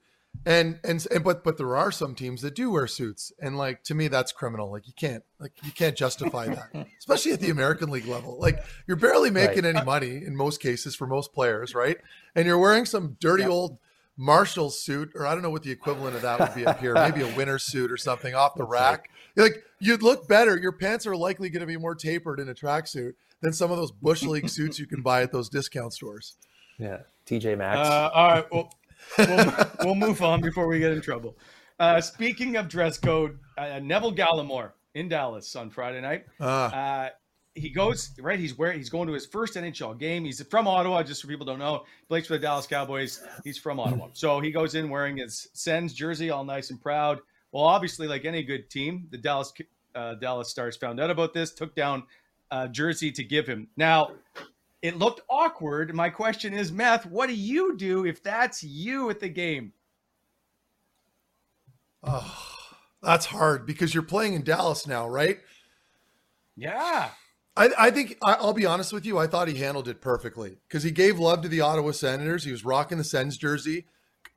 And, and and but but there are some teams that do wear suits, and like to me that's criminal. Like you can't like you can't justify that, especially at the American League level. Like you're barely making any money in most cases for most players, right? And you're wearing some dirty old Marshall suit, or I don't know what the equivalent of that would be up here, maybe a winter suit or something off the rack. You're like you'd look better. Your pants are likely going to be more tapered in a tracksuit than some of those bush league suits you can buy at those discount stores. yeah, TJ Maxx. Uh, all right, well, we'll, we'll move on before we get in trouble. Uh, speaking of dress code, uh, Neville Gallimore in Dallas on Friday night. Ah. Uh, he goes right. He's where he's going to his first NHL game. He's from Ottawa. Just for people don't know, plays for the Dallas Cowboys. He's from Ottawa, so he goes in wearing his Sens jersey, all nice and proud. Well, obviously, like any good team, the Dallas uh, Dallas Stars found out about this, took down jersey to give him. Now, it looked awkward. My question is, Meth, what do you do if that's you at the game? Oh, that's hard because you're playing in Dallas now, right? Yeah. I, I think I, I'll be honest with you. I thought he handled it perfectly because he gave love to the Ottawa Senators. He was rocking the Sens jersey.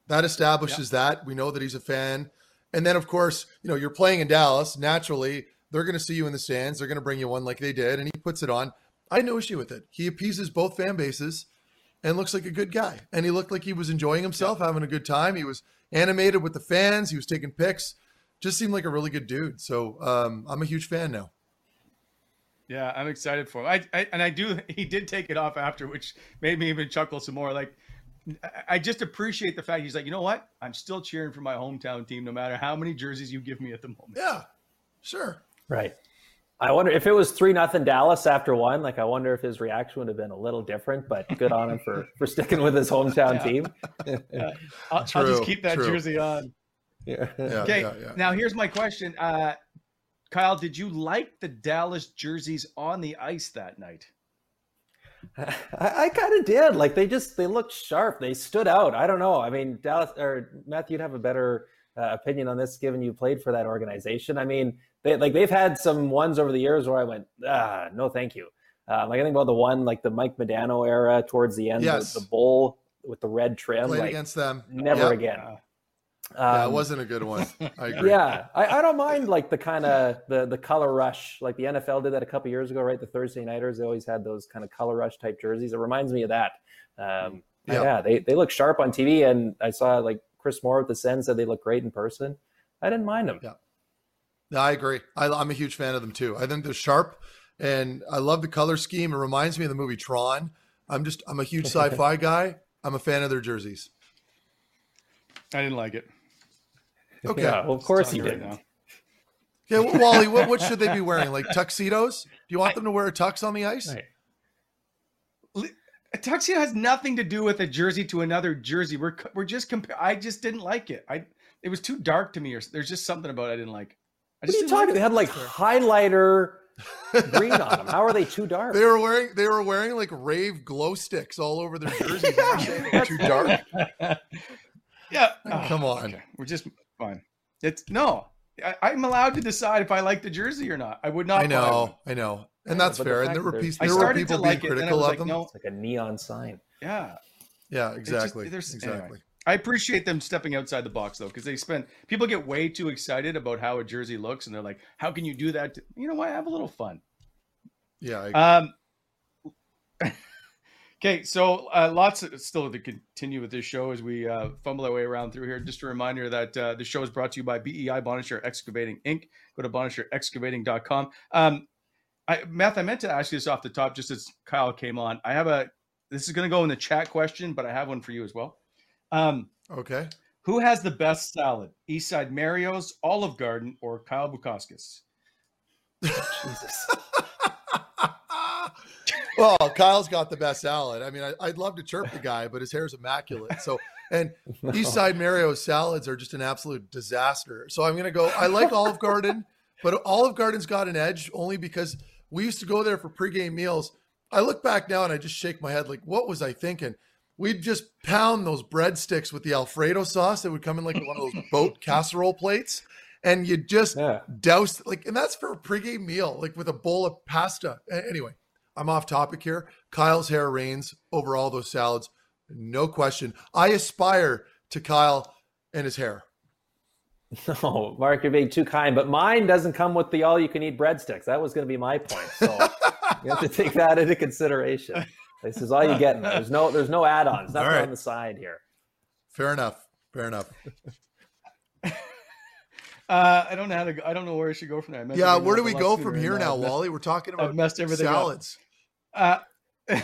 That establishes that we know that he's a fan. And then, of course, you know you're playing in Dallas. Naturally, they're going to see you in the stands. They're going to bring you one like they did, and he puts it on. I had no issue with it. He appeases both fan bases and looks like a good guy. And he looked like he was enjoying himself, having a good time. He was animated with the fans. He was taking pics. Just seemed like a really good dude. So um, I'm a huge fan now. Yeah, I'm excited for him. I, I and I do. He did take it off after, which made me even chuckle some more. Like, I- I just appreciate the fact he's like, you know what? I'm still cheering for my hometown team, no matter how many jerseys you give me at the moment. Yeah, sure. Right. I wonder if it was three nothing Dallas after one. Like, I wonder if his reaction would have been a little different. But good on him for for sticking with his hometown team. I'll, I'll just keep that true. jersey on. Yeah. Yeah, Okay. yeah, yeah. Now here's my question, uh, Kyle. Did you like the Dallas jerseys on the ice that night? I, I kind of did. Like they just they looked sharp. They stood out. I don't know. I mean, Dallas or Matthew, you'd have a better uh, opinion on this, given you played for that organization. I mean, they like they've had some ones over the years where I went, ah, no, thank you. Um, like I think about the one like the Mike Modano era towards the end, Yes. the, the bowl with the red trim. Played like against them. never Yep. again. Uh, Yeah, it Um, wasn't a good one. I agree. yeah, I, I don't mind like the kind of the the color rush. Like the NFL did that a couple years ago, right? The Thursday nighters they always had those kind of color rush type jerseys. It reminds me of that. Um, Yeah. yeah. they they look sharp on TV, and I saw like Chris Moore with the Sens said they look great in person. I didn't mind them. Yeah. No, I agree. I, I'm a huge fan of them too. I think they're sharp, and I love the color scheme. It reminds me of the movie Tron. I'm just I'm a huge sci-fi guy. I'm a fan of their jerseys. I didn't like it. Okay. Yeah, well, of course Telling you you right did. now. Okay, well, Wally, what, what should they be wearing? Like tuxedos? Do you want them to wear a tux on the ice? Right. A tuxedo has nothing to do with a jersey to another jersey. We're we're just compare. I just didn't like it. I it was too dark to me, or there's just something about it I didn't like. I What are you talking? like They had like highlighter green on them. How are they too dark? They were wearing they were wearing like rave glow sticks all over their jerseys. and you're saying they were too dark. Yeah, ah, Come on. okay. We're just fine. It's no. I, am allowed to decide if I like the jersey or not. I would not. I know, I know, and that's but the fair. fact And there were, that piece, I there were started people to being like it, then I critical was of like, them. no, It's like a neon sign. yeah. Yeah, It's just- exactly, exactly. anyway. I appreciate them stepping outside the box though, because they spend people get way too excited about how a jersey looks, and they're like, "How can you do that?" You know what? Have a little fun. Yeah, I, Um. Okay, so uh, lots of, still to continue with this show as we uh, fumble our way around through here. Just a reminder that uh, the show is brought to you by BEI Bonnechere Excavating Inc. Go to bonnechereexcavating.com. Um, I, Matt, I meant to ask you this off the top just as Kyle came on. I have a, this is going to go in the chat question, but I have one for you as well. Um, okay. who has the best salad? Eastside Mario's, Olive Garden, or Kyle Bukauskas? Jesus. well, Kyle's got the best salad. I mean, I, would love to chirp the guy, but his hair's immaculate. So, and Eastside Mario's salads are just an absolute disaster. So I'm going to go. I like Olive Garden, but Olive Garden's got an edge only because we used to go there for pregame meals. I look back now and I just shake my head like, what was I thinking? We'd just pound those breadsticks with the Alfredo sauce that would come in like one of those boat casserole plates. And you just Yeah. douse like, and that's for a pregame meal, like with a bowl of pasta. Anyway, I'm off topic here. Kyle's hair reigns over all those salads, no question. I aspire to Kyle and his hair. No, Mark, you're being too kind, but mine doesn't come with the all-you-can-eat breadsticks. That was going to be my point. So you have to take that into consideration. This is all you get. There's no, there's no add-ons. Nothing All right. on the side here. Fair enough. Fair enough. Uh, I don't know how to. Go, I don't know where I should go from there. I Yeah, where do we go from here now now, messed- Wally? We're talking about I've messed everything up. salads. Uh,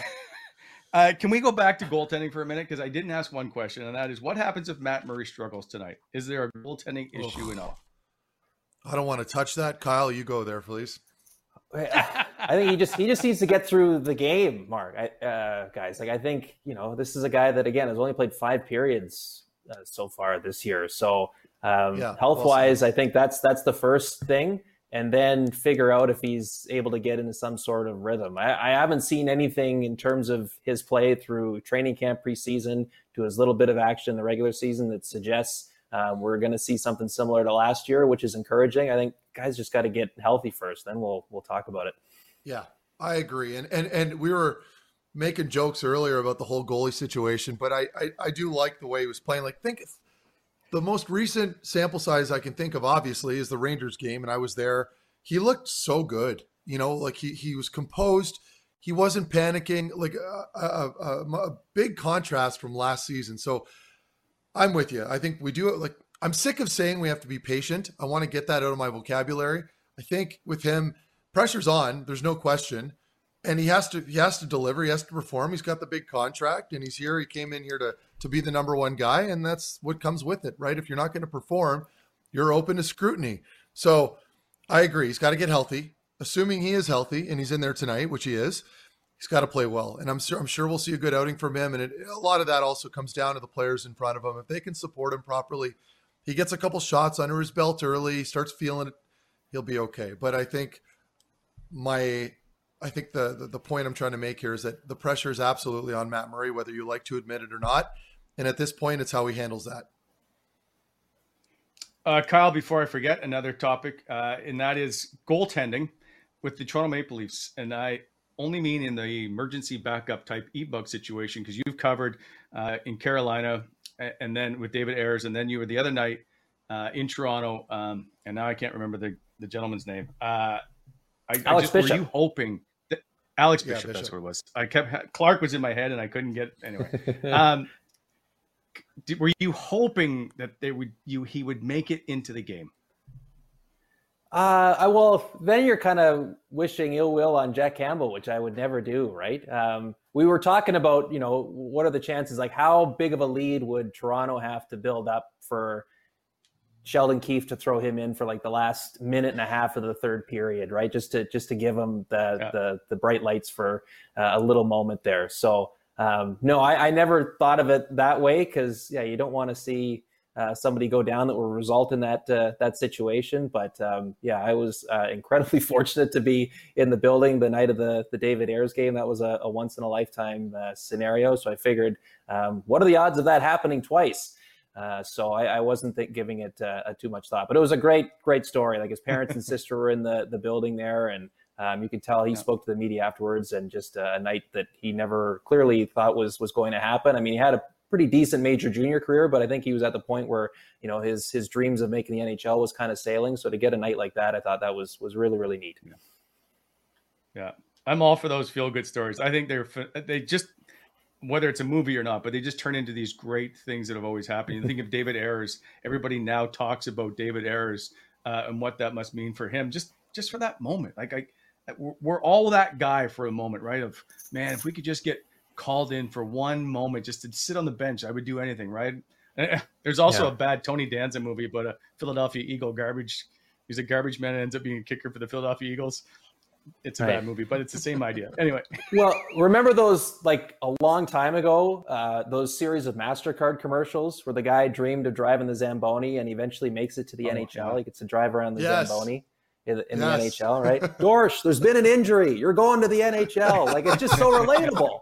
uh, can we go back to goaltending for a minute? Because I didn't ask one question, and that is, what happens if Matt Murray struggles tonight? Is there a goaltending issue in all? I don't want to touch that. Kyle, you go there, please. I think he just he just needs to get through the game, Mark. I, uh, guys, like I think you know this is a guy that again has only played five periods uh, so far this year. So um, Yeah, health wise, I think that's that's the first thing, and then figure out if he's able to get into some sort of rhythm. I, I haven't seen anything in terms of his play through training camp preseason to his little bit of action in the regular season that suggests um, we're going to see something similar to last year, which is encouraging. I think guys just got to get healthy first, then we'll we'll talk about it. Yeah, I agree. And and and we were making jokes earlier about the whole goalie situation, but I I, I do like the way he was playing. Like think the most recent sample size I can think of, obviously, is the Rangers game, and I was there. He looked so good. You know, like he he was composed. He wasn't panicking. Like a, a, a, a big contrast from last season. So I'm with you. I think we do it. Like I'm sick of saying we have to be patient. I want to get that out of my vocabulary. I think with him, pressure's on. There's no question, and he has to he has to deliver. He has to perform. He's got the big contract, and he's here. He came in here to to be the number one guy, and that's what comes with it, right? If you're not going to perform, you're open to scrutiny. So I agree. He's got to get healthy. Assuming he is healthy and he's in there tonight, which he is, he's got to play well. And I'm sure I'm sure we'll see a good outing from him. And it, a lot of that also comes down to the players in front of him. If they can support him properly, he gets a couple shots under his belt early, starts feeling it, he'll be okay. But I think my I think the, the the point I'm trying to make here is that the pressure is absolutely on Matt Murray, whether you like to admit it or not. And at this point, it's how he handles that. Uh, Kyle, before I forget, another topic, uh, and that is goaltending with the Toronto Maple Leafs. And I only mean in the emergency backup type e-bug situation because you've covered uh, in Carolina and then with David Ayres, and then you were the other night uh, in Toronto. Um, and now I can't remember the, the gentleman's name. Uh, I, I Alex just, were you hoping that Alex Yeah, Bishop, that's what it was. I kept Clark was in my head and I couldn't get anyway. um, did, were you hoping that they would you he would make it into the game? Uh, I well, then you're kind of wishing ill will on Jack Campbell, which I would never do, right? Um, we were talking about, you know, what are the chances? Like, how big of a lead would Toronto have to build up for Sheldon Keefe to throw him in for like the last minute and a half of the third period, right? Just to just to give him the Yeah. the the bright lights for uh, a little moment there. So um, no, I, I never thought of it that way because yeah, you don't want to see uh, somebody go down that will result in that uh, that situation. But um, yeah, I was uh, incredibly fortunate to be in the building the night of the the David Ayres game. That was a, a once in a lifetime uh, scenario. So I figured, um, what are the odds of that happening twice? Uh, so I, I wasn't th- giving it uh, too much thought, but it was a great, great story. Like his parents and sister were in the the building there, and um, you could tell he yeah. spoke to the media afterwards, and just a night that he never clearly thought was was going to happen. I mean, he had a pretty decent major junior career, but I think he was at the point where you know his his dreams of making the NHL was kind of sailing. So to get a night like that, I thought that was was really really neat. Yeah. I'm all for those feel good stories. I think they're they just whether it's a movie or not, but they just turn into these great things that have always happened. You think of David Ayres. Everybody now talks about David Ayres uh, and what that must mean for him. Just just for that moment, like I, we're all that guy for a moment, right? Of man, if we could just get called in for one moment, just to sit on the bench, I would do anything, right? There's also yeah. a bad Tony Danza movie but a Philadelphia Eagle garbage. He's a garbage man and ends up being a kicker for the Philadelphia Eagles it's a right. bad movie, but it's the same idea. Anyway. well, remember those like a long time ago, uh, those series of Mastercard commercials where the guy dreamed of driving the Zamboni and eventually makes it to the oh, NHL. Yeah. He gets to drive around the yes. Zamboni in, in yes. the NHL, right? Dorsch, there's been an injury. You're going to the NHL. Like it's just so relatable.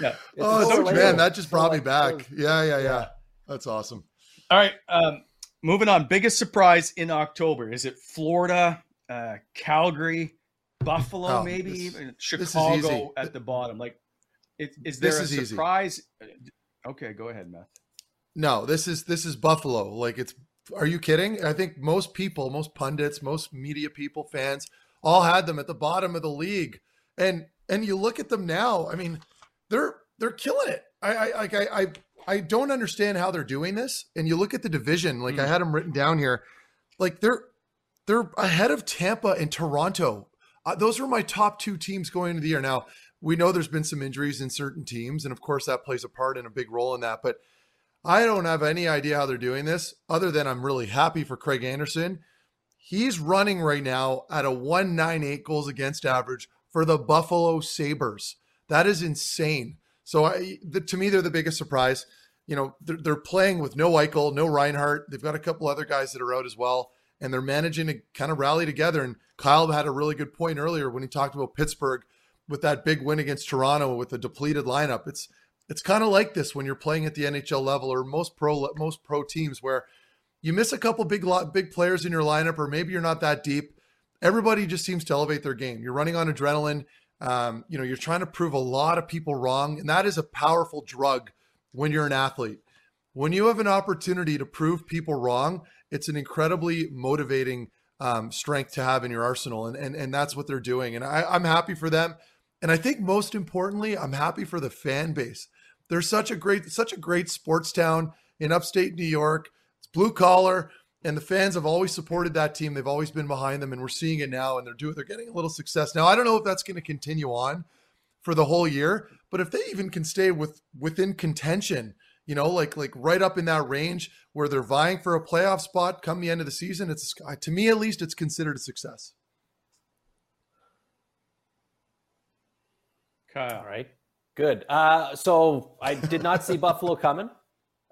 Yeah. Oh, so man, that just brought so, me back. Yeah, yeah, yeah, yeah. That's awesome. All right. Um, moving on. Biggest surprise in October. Is it Florida, uh, Calgary, Buffalo, oh, maybe this, even Chicago at the bottom. Like, is, is there this a is surprise? Easy. Okay, go ahead, Matt. No, this is this is Buffalo. Like, it's. Are you kidding? I think most people, most pundits, most media people, fans, all had them at the bottom of the league, and and you look at them now. I mean, they're they're killing it. I I like I, I I don't understand how they're doing this. And you look at the division. Like mm. I had them written down here. Like they're they're ahead of Tampa and Toronto uh, those were my top two teams going into the year. Now, we know there's been some injuries in certain teams, and of course, that plays a part and a big role in that. But I don't have any idea how they're doing this, other than I'm really happy for Craig Anderson. He's running right now at a 198 goals against average for the Buffalo Sabres. That is insane. So, I, the, to me, they're the biggest surprise. You know, they're, they're playing with no Eichel, no Reinhart. They've got a couple other guys that are out as well and they're managing to kind of rally together. And Kyle had a really good point earlier when he talked about Pittsburgh with that big win against Toronto with a depleted lineup. It's it's kind of like this when you're playing at the NHL level or most pro most pro teams where you miss a couple big big players in your lineup or maybe you're not that deep. Everybody just seems to elevate their game. You're running on adrenaline. Um, you know, you're trying to prove a lot of people wrong, and that is a powerful drug when you're an athlete. When you have an opportunity to prove people wrong, it's an incredibly motivating um, strength to have in your arsenal, and and and that's what they're doing. And I, I'm happy for them, and I think most importantly, I'm happy for the fan base. They're such a great such a great sports town in upstate New York. It's blue collar, and the fans have always supported that team. They've always been behind them, and we're seeing it now. And they're doing they're getting a little success now. I don't know if that's going to continue on for the whole year, but if they even can stay with within contention you know, like like right up in that range where they're vying for a playoff spot come the end of the season. It's to me at least, it's considered a success. Kyle. All right. Good. Uh, so I did not see Buffalo coming.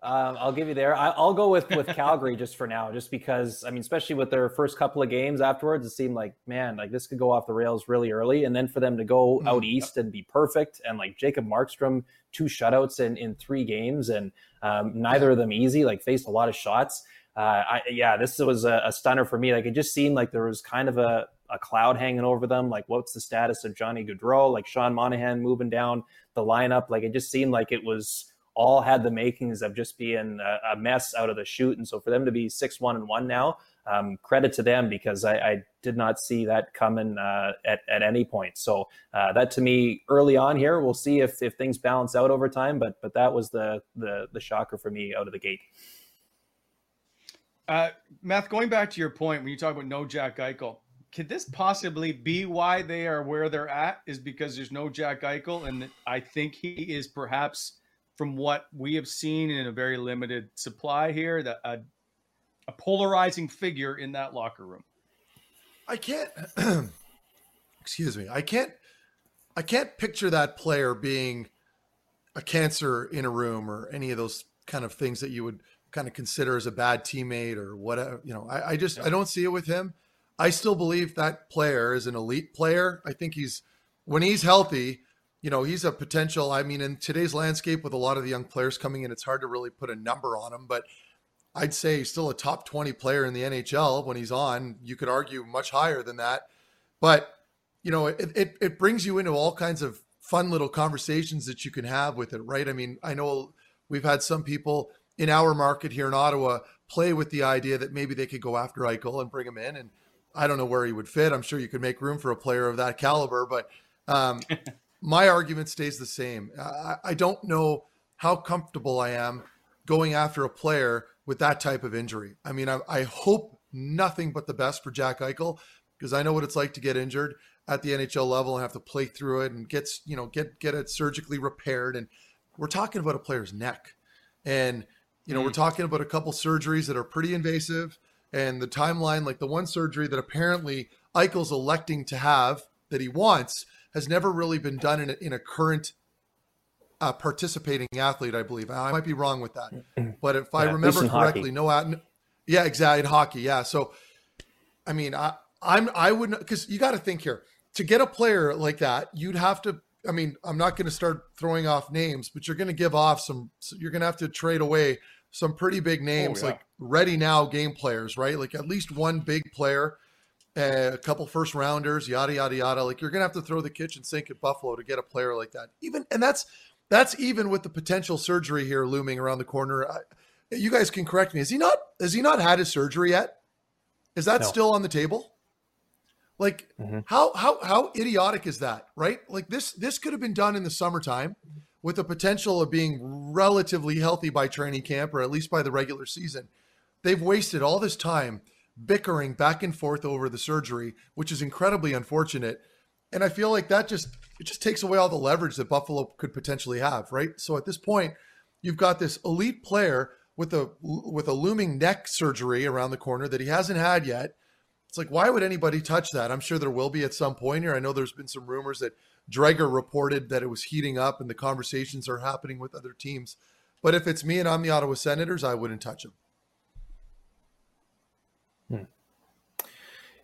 Um, I'll give you there. I, will go with with Calgary just for now, just because I mean, especially with their first couple of games afterwards, it seemed like man, like this could go off the rails really early, and then for them to go mm-hmm. out east and be perfect, and like Jacob Markstrom, two shutouts in in three games, and um, neither of them easy, like faced a lot of shots. Uh, I, yeah, this was a, a stunner for me. Like it just seemed like there was kind of a a cloud hanging over them. Like, what's the status of Johnny Gaudreau? Like Sean Monahan moving down the lineup. Like it just seemed like it was all had the makings of just being a, a mess out of the chute. And so for them to be six one and one now, um, credit to them because I, I, did not see that coming uh, at, at any point. So uh, that to me early on here, we'll see if, if things balance out over time. But but that was the the the shocker for me out of the gate. Uh, Matt, going back to your point when you talk about no Jack Eichel, could this possibly be why they are where they're at? Is because there's no Jack Eichel, and I think he is perhaps from what we have seen in a very limited supply here, that a, a polarizing figure in that locker room. I can't. excuse me. I can't. I can't picture that player being a cancer in a room or any of those kind of things that you would kind of consider as a bad teammate or whatever. You know, I, I just I don't see it with him. I still believe that player is an elite player. I think he's when he's healthy, you know, he's a potential. I mean, in today's landscape with a lot of the young players coming in, it's hard to really put a number on him, but I'd say he's still a top 20 player in the NHL when he's on. You could argue much higher than that. But, you know, it, it, it brings you into all kinds of fun little conversations that you can have with it, right? I mean, I know we've had some people in our market here in Ottawa play with the idea that maybe they could go after Eichel and bring him in. And I don't know where he would fit. I'm sure you could make room for a player of that caliber, but um, my argument stays the same. I, I don't know how comfortable I am going after a player with that type of injury. I mean, I, I hope nothing but the best for Jack Eichel because I know what it's like to get injured at the NHL level and have to play through it and get you know get get it surgically repaired. And we're talking about a player's neck, and you know mm. we're talking about a couple surgeries that are pretty invasive. And the timeline, like the one surgery that apparently Eichel's electing to have that he wants, has never really been done in a, in a current uh, participating athlete, I believe. I might be wrong with that, but if yeah, I remember correctly, no, yeah, exactly in hockey, yeah. So, I mean, I, I'm I wouldn't because you got to think here to get a player like that, you'd have to. I mean, I'm not going to start throwing off names, but you're going to give off some. You're going to have to trade away some pretty big names, oh, yeah. like ready now game players, right? Like at least one big player, uh, a couple first rounders, yada yada yada. Like you're going to have to throw the kitchen sink at Buffalo to get a player like that. Even and that's that's even with the potential surgery here looming around the corner. I, you guys can correct me. Is he not? Has he not had his surgery yet? Is that no. still on the table? Like mm-hmm. how how how idiotic is that, right? Like this this could have been done in the summertime with the potential of being relatively healthy by training camp or at least by the regular season. They've wasted all this time bickering back and forth over the surgery, which is incredibly unfortunate. And I feel like that just it just takes away all the leverage that Buffalo could potentially have, right? So at this point, you've got this elite player with a with a looming neck surgery around the corner that he hasn't had yet. It's like why would anybody touch that? I'm sure there will be at some point here. I know there's been some rumors that Dreger reported that it was heating up and the conversations are happening with other teams. But if it's me and I'm the Ottawa Senators, I wouldn't touch him. Hmm.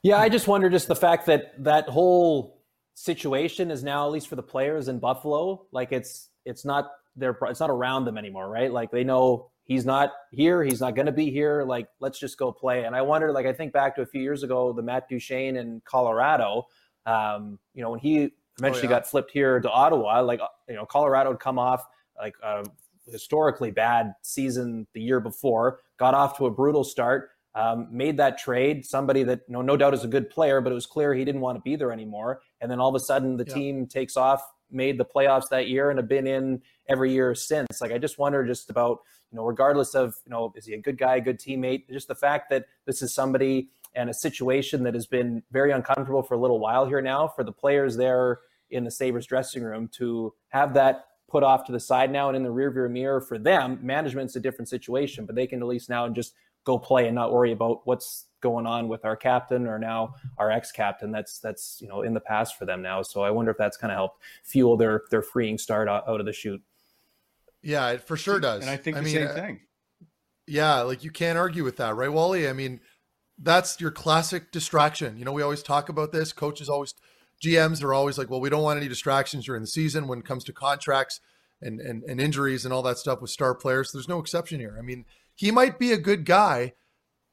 Yeah, I just wonder just the fact that that whole situation is now at least for the players in Buffalo, like it's it's not their it's not around them anymore, right? Like they know he's not here, he's not going to be here. Like let's just go play. And I wonder, like I think back to a few years ago, the Matt Duchene in Colorado. Um, you know, when he eventually oh, yeah. got flipped here to Ottawa, like you know, Colorado had come off like a historically bad season the year before, got off to a brutal start um, made that trade. Somebody that you know, no doubt is a good player, but it was clear he didn't want to be there anymore. And then all of a sudden, the yeah. team takes off, made the playoffs that year, and have been in every year since. Like I just wonder just about you know, regardless of you know, is he a good guy, a good teammate? Just the fact that this is somebody and a situation that has been very uncomfortable for a little while here now for the players there in the Sabres dressing room to have that put off to the side now and in the rearview mirror for them. Management's a different situation, but they can at least now and just go play and not worry about what's going on with our captain or now our ex-captain. That's that's you know in the past for them now. So i wonder if that's kind of helped fuel their their freeing start out, out of the chute yeah it for sure does. And i think the mean, same uh, thing. yeah like you can't argue with that right wally? I mean that's your classic distraction. You know we always talk about this. Coaches always gms are always like well we don't want any distractions during the season when it comes to contracts and and, and injuries and all that stuff with star players. There's no exception here. I mean he might be a good guy,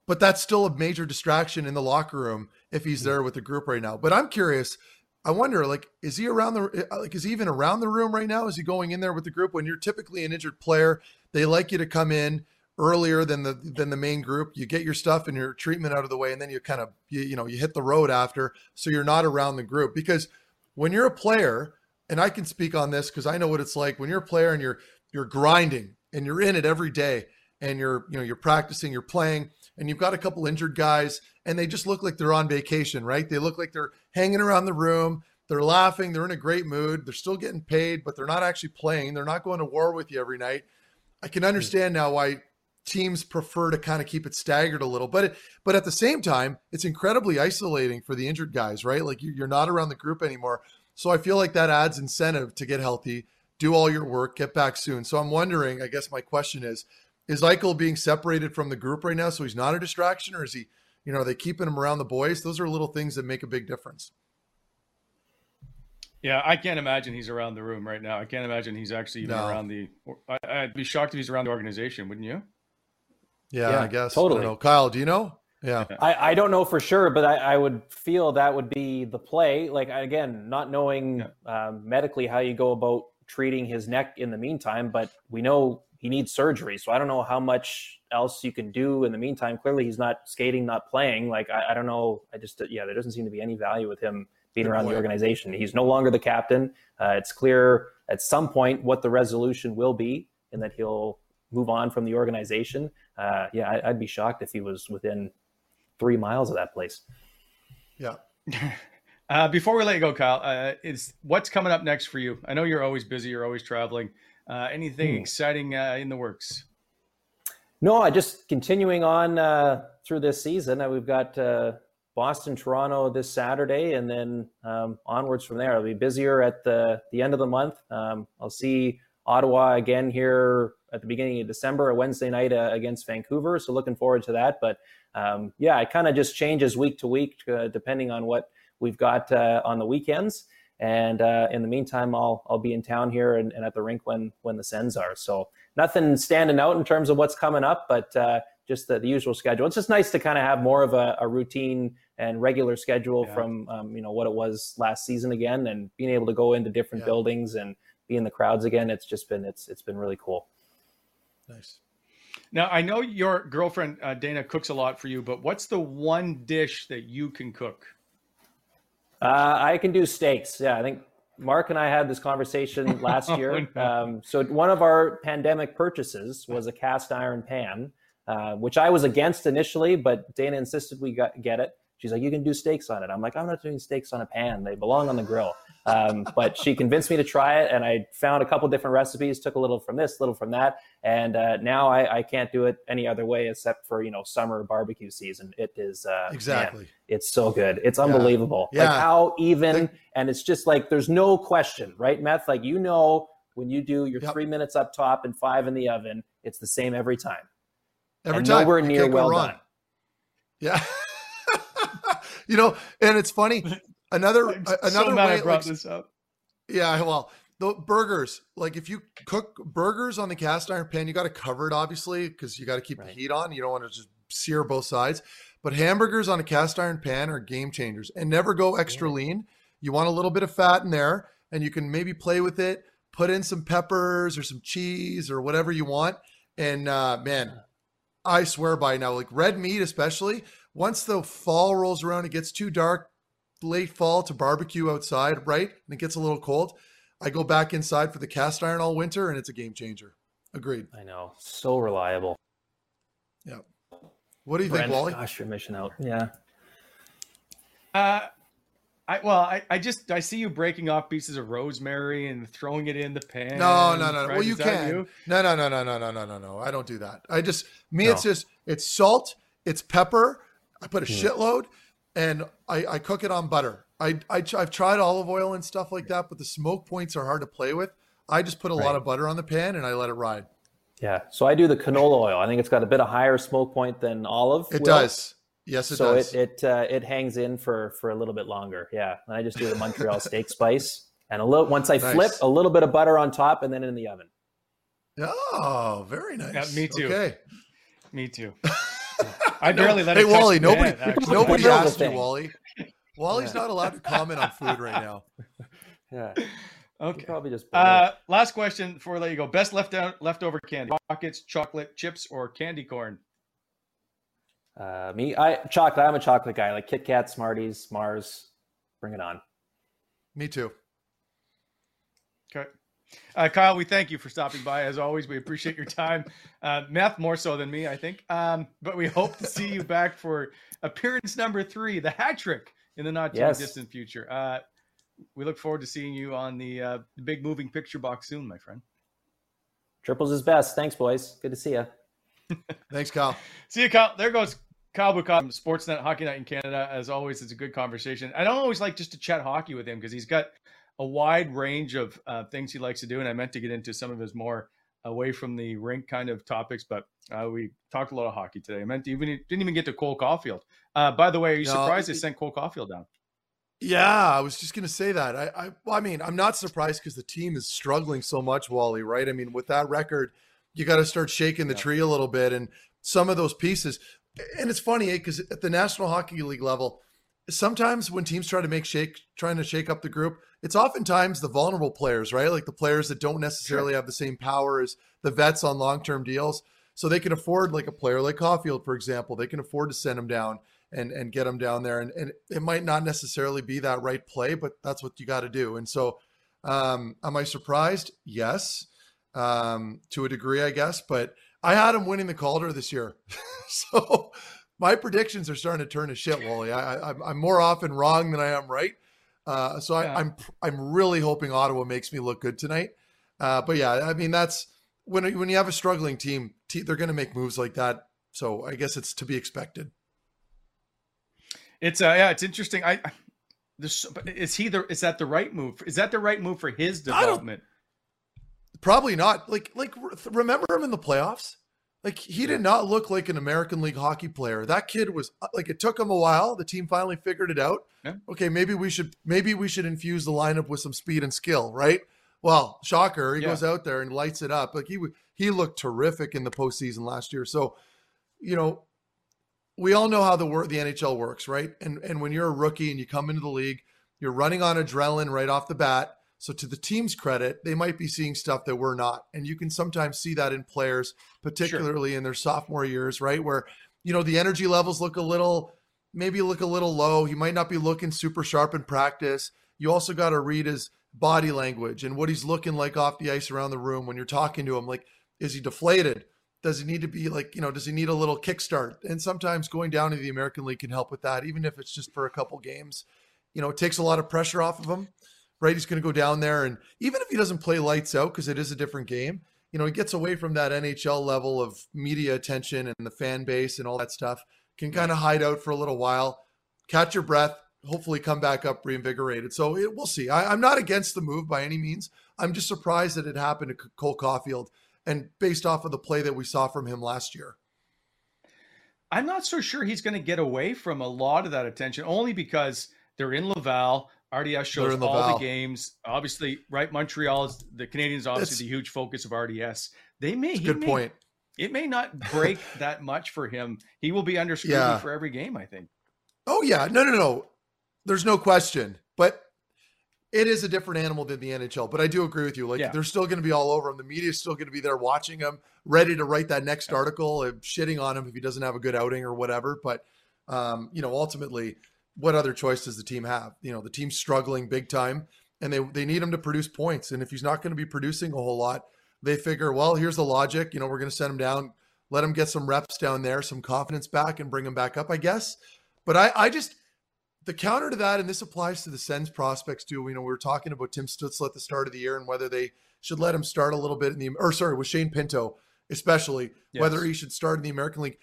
but that's still a major distraction in the locker room if he's hmm. there with the group right now. But I'm curious. I wonder, like, is he around the uh, like is he even around the room right now? Is he going in there with the group? When you're typically an injured player, they like you to come in earlier than the than the main group. You get your stuff and your treatment out of the way, and then you kind of you, you know you hit the road after, so you're not around the group. Because when you're a player, and I can speak on this because I know what it's like when you're a player and you're you're grinding and you're in it every day and you're you know you're practicing, you're playing, and you've got a couple injured guys, and they just look like they're on vacation, right? They look like they're hanging around the room, they're laughing, they're in a great mood, they're still getting paid, but they're not actually playing. They're not going to war with you every night. I can hmm. understand now why teams prefer to kind of keep it staggered a little but it, but at the same time it's incredibly isolating for the injured guys right like you're not around the group anymore so i feel like that adds incentive to get healthy do all your work get back soon so i'm wondering i guess my question is is Eichel being separated from the group right now, so he's not a distraction, or is he, you know, are they keeping him around the boys? Those are little things that make a big difference. Yeah, I can't imagine he's around the room right now. I can't imagine he's actually even No. around the. I, I'd be shocked if he's around the organization, wouldn't you? Yeah, Yeah, I guess. totally. I know. Kyle, do you know? Yeah. I, I don't know for sure, but I, I would feel that would be the play. Like again, not knowing um, medically how you go about treating his neck in the meantime, but we know he needs surgery. So I don't know how much else you can do in the meantime. Clearly, he's not skating, not playing. Like I, I don't know. I just yeah, there doesn't seem to be any value with him being Good around the organization. He's no longer the captain. Uh, it's clear at some point what the resolution will be, and that he'll move on from the organization. Uh, yeah, I, I'd be shocked if he was within three miles of that place. Yeah. Uh, before we let you go, Kyle, uh, is what's coming up next for you? I know you're always busy. You're always traveling. Uh, anything Hmm. exciting uh, in the works? No, I just continuing on uh, through this season. Uh, we've got uh, Boston, Toronto this Saturday, and then um, onwards from there. I'll be busier at the the end of the month. Um, I'll see Ottawa again here at the beginning of December, a Wednesday night uh, against Vancouver. So looking forward to that. But um, yeah, it kind of just changes week to week uh, depending on what we've got uh, on the weekends. And uh, in the meantime, I'll I'll be in town here and, and at the rink when when the Sens are. So nothing standing out in terms of what's coming up, but uh, just the, the usual schedule. It's just nice to kind of have more of a, a routine and regular schedule Yeah. from um, you know what it was last season again, and being able to go into different Yeah. buildings and be in the crowds again. It's just been it's it's been really cool. Nice. Now I know your girlfriend uh, Dana cooks a lot for you, but what's the one dish that you can cook? Uh, I can do steaks. Yeah, I think Marc and I had this conversation last Oh, year. no. Um, so one of our pandemic purchases was a cast iron pan, uh, which I was against initially, but Dana insisted we got, get it. She's like, "You can do steaks on it." I'm like, "I'm not doing steaks on a pan. They belong on the grill." Um, but she convinced me to try it, and I found a couple different recipes. Took a little from this, little from that, and uh, now I, I can't do it any other way except for you know summer barbecue season. It is uh, man, Exactly. it's so good. It's unbelievable. Like Yeah. how even, Think- and it's just like there's no question, right, Meth? Like you know, when you do your Yep. three minutes up top and five in the oven, it's the same every time. Every and time. nowhere near well done. Yeah. you know, and it's funny. Another I'm a- so another way I brought like, this up. Yeah, well, the burgers, like if you cook burgers on the cast iron pan, you got to cover it obviously because you got to keep Right. the heat on. You don't want to just sear both sides. But hamburgers on a cast iron pan are game changers and never go extra lean. You want a little bit of fat in there and you can maybe play with it, put in some peppers or some cheese or whatever you want. And uh, man, I swear by now, like red meat, especially once the fall rolls around, it gets too dark, late fall to barbecue outside, right? And it gets a little cold. I go back inside for the cast iron all winter, and it's a game changer. Agreed. I know, so reliable. Yeah. What do you Brent, think, Wally? gosh, you're missing out. Yeah, Uh, I well, I, I just I see you breaking off pieces of rosemary and throwing it in the pan. No, no, no. no. right? Well, you can. you? No, no, no, no, no, no, no, no, no. I don't do that. I just me, it's just it's salt, it's pepper. I put a Hmm. shitload, and I, I cook it on butter. I, I I've tried olive oil and stuff like that, but the smoke points are hard to play with. I just put a lot of butter on the pan and I let it ride. yeah. So I do the canola oil. I think it's got a bit of higher smoke point than olive. It will. does. Yes, it so does. it it uh, it hangs in for for a little bit longer. Yeah, and I just do the Montreal steak spice and a little. Once I flip, a little bit of butter on top, and then in the oven. oh, very nice. me too. Okay. Me too. I barely let hey, it Wally, nobody, pan, actually. nobody asked you. Wally. Wally's not allowed to comment on food right now. Yeah, Okay. probably just. Uh, last question before I let you go. Best left out leftover candy: pockets, chocolate chips, or candy corn. uh, me, I chocolate. I'm a chocolate guy. Like Kit Kat, Smarties, Mars. Bring it on. Me too. Okay. Uh, Kyle, we thank you for stopping by. As always, we appreciate your time. Uh, Meth more so than me, I think. Um, but we hope to see you back for appearance number three, the hat trick in the not too Yes. distant future. Uh, we look forward to seeing you on the uh, big moving picture box soon, my friend. Triples is best. Thanks, boys. Good to see you. Thanks, Kyle. See you, Kyle. There goes Kyle Bukauskas from Sportsnet Hockey Night in Canada. As always, it's a good conversation. I don't always like just to chat hockey with him because he's got a wide range of uh, things he likes to do, and I meant to get into some of his more away from the rink kind of topics, but uh, we talked a lot of hockey today. I meant to even didn't even get to Cole Caufield. Uh, by the way, are you No, surprised they sent Cole Caufield down? Yeah, I was just going to say that. I, I, well, I mean, I'm not surprised because the team is struggling so much, Wally. Right? I mean, with that record, you got to start shaking the yeah. tree a little bit, and some of those pieces. And it's funny because eh, at the National Hockey League level, sometimes when teams try to make shake, trying to shake up the group, it's oftentimes the vulnerable players, right? Like the players that don't necessarily sure. have the same power as the vets on long-term deals, so they can afford like a player like Caufield, for example. They can afford to send him down and and get them down there. And, and it might not necessarily be that right play, but that's what you got to do. And so, um, am I surprised? Yes, um, to a degree, I guess. But I had him winning the Calder this year, so my predictions are starting to turn to shit, Wally. I, I, am more often wrong than I am right. Uh, so I, I'm I'm really hoping Ottawa makes me look good tonight. Uh, but yeah, I mean that's when when you have a struggling team, they're going to make moves like that. So I guess it's to be expected. It's uh, yeah, it's interesting. I, this is he the is that the right move? Is that the right move for his development? Probably not. Like like remember him in the playoffs? Like he did not look like an American League hockey player. That kid was uh, like it took him a while. The team finally figured it out. Yeah. Okay, maybe we should maybe we should infuse the lineup with some speed and skill, right? Well, shocker, he yeah. goes out there and lights it up. Like he he looked terrific in the postseason last year. So, you know, we all know how the the NHL works, right? And and when you're a rookie and you come into the league, you're running on adrenaline right off the bat. So to the team's credit, they might be seeing stuff that we're not. And you can sometimes see that in players, particularly sure. in their sophomore years, right? Where, you know, the energy levels look a little maybe look a little low. He might not be looking super sharp in practice. You also got to read his body language and what he's looking like off the ice around the room when you're talking to him. Like, is he deflated? does he need to be like you know does he need a little kickstart and sometimes going down to the american league can help with that even if it's just for a couple games you know it takes a lot of pressure off of him right he's going to go down there and even if he doesn't play lights out because it is a different game you know he gets away from that nhl level of media attention and the fan base and all that stuff can kind of hide out for a little while catch your breath hopefully come back up reinvigorated so it, we'll see I, i'm not against the move by any means i'm just surprised that it happened to cole caufield and based off of the play that we saw from him last year. I'm not so sure he's going to get away from a lot of that attention, only because they're in Laval. RDS shows all the games. Obviously, right? Montreal is the Canadiens. Obviously, the huge focus of RDS. They may. good may, point. It may not break that much for him. He will be under scrutiny yeah. for every game. I think. Oh yeah, no, no, no. There's no question. But it is a different animal than the NHL. But I do agree with you. Like yeah. they're still going to be all over him. The media is still going to be there watching him, ready to write that next article, and shitting on him if he doesn't have a good outing or whatever. But um, you know, ultimately, what other choice does the team have? You know, the team's struggling big time, and they they need him to produce points. And if he's not going to be producing a whole lot, they figure, well, here's the logic. You know, we're going to send him down, let him get some reps down there, some confidence back, and bring him back up. I guess. But I I just the counter to that, and this applies to the Sens prospects too. You know, we were talking about Tim Stützle at the start of the year and whether they should let him start a little bit in the, or sorry, with Shane Pinto, especially yes. whether he should start in the American League.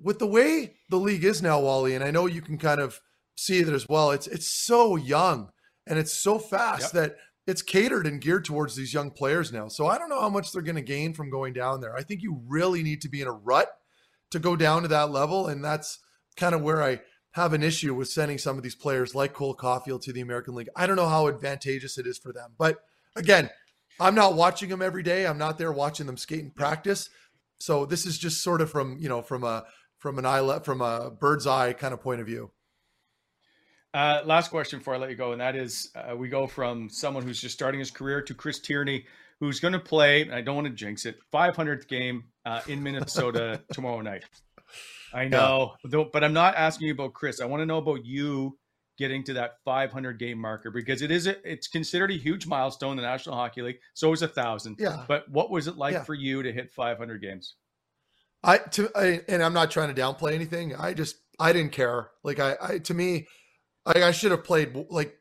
With the way the league is now, Wally, and I know you can kind of see it as well. It's it's so young and it's so fast yep. that it's catered and geared towards these young players now. So I don't know how much they're going to gain from going down there. I think you really need to be in a rut to go down to that level, and that's kind of where I have an issue with sending some of these players like Cole Caufield to the American League. I don't know how advantageous it is for them. But again, I'm not watching them every day. I'm not there watching them skate and practice. So this is just sort of from, you know, from a from an eye from a bird's eye kind of point of view. Uh, last question before I let you go, and that is uh, we go from someone who's just starting his career to Chris Tierney, who's going to play. I don't want to jinx it. 500th game uh, in Minnesota tomorrow night. I know, yeah. but I'm not asking you about Chris. I want to know about you getting to that 500 game marker because it is a, it's considered a huge milestone in the National Hockey League. So is a thousand. Yeah. But what was it like yeah. for you to hit 500 games? I to I, and I'm not trying to downplay anything. I just I didn't care. Like I, I to me, I, I should have played like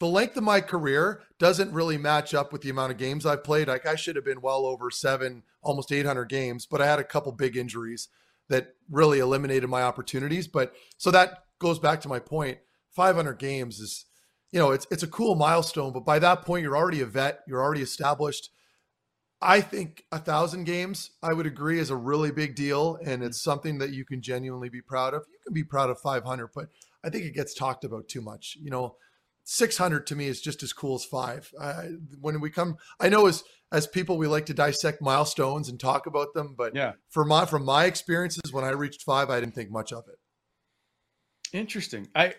the length of my career doesn't really match up with the amount of games I've played. Like I should have been well over seven, almost 800 games, but I had a couple big injuries that really eliminated my opportunities. But so that goes back to my point. 500 games is, you know, it's it's a cool milestone. But by that point, you're already a vet. You're already established. I think a thousand games, I would agree, is a really big deal, and it's mm-hmm. something that you can genuinely be proud of. You can be proud of 500, but I think it gets talked about too much. You know, 600 to me is just as cool as five. Uh, when we come, I know as as people we like to dissect milestones and talk about them, but Yeah. for my from my experiences, when I reached five, I didn't think much of it. Interesting. I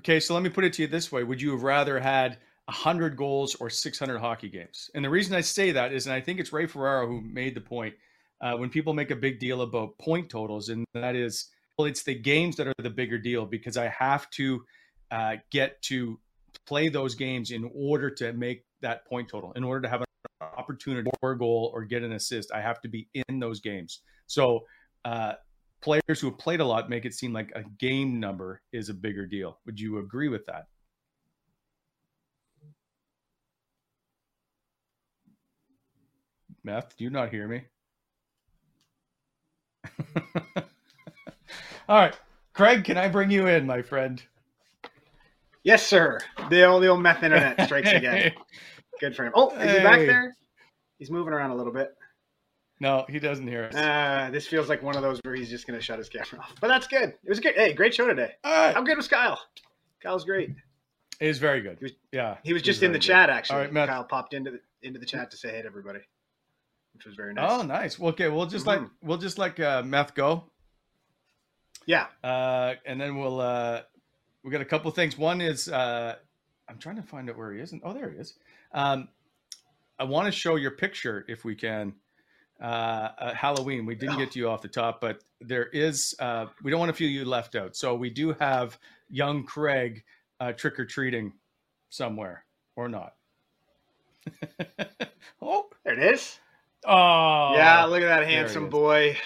okay. So let me put it to you this way: Would you have rather had hundred goals or six hundred hockey games? And the reason I say that is, and I think it's Ray Ferraro who made the point. Uh, when people make a big deal about point totals, and that is, well, it's the games that are the bigger deal because I have to uh, get to play those games in order to make that point total. In order to have an opportunity for a goal or get an assist, I have to be in those games. So. Uh, players who have played a lot make it seem like a game number is a bigger deal. Would you agree with that? Meth, do you not hear me? All right. Craig, can I bring you in, my friend? Yes, sir. The old, the old meth internet strikes again. Good for him. Oh, is he back there? He's moving around a little bit. No, he doesn't hear us. Uh, this feels like one of those where he's just going to shut his camera off. But that's good. It was good. Hey, great show today. Right. I'm good with Kyle. Kyle's great. It is very good. He was- yeah. He was just in the good. chat actually. All right, Matt. Kyle popped into the into the chat to say hey to everybody, which was very nice. Oh, nice. Well, okay, we'll just Mhm. let we'll just let uh, Meth go. Yeah. Uh, and then we'll uh, we got a couple of things. One is uh, I'm trying to find out where he is. And, oh, there he is. Um, I want to show your picture if we can. Uh, uh, Halloween. We didn't get to you off the top, but there is. Uh, we don't want to feel you left out. So we do have young Craig uh, trick or treating somewhere or not. oh, There it is. oh, yeah, look at that handsome boy.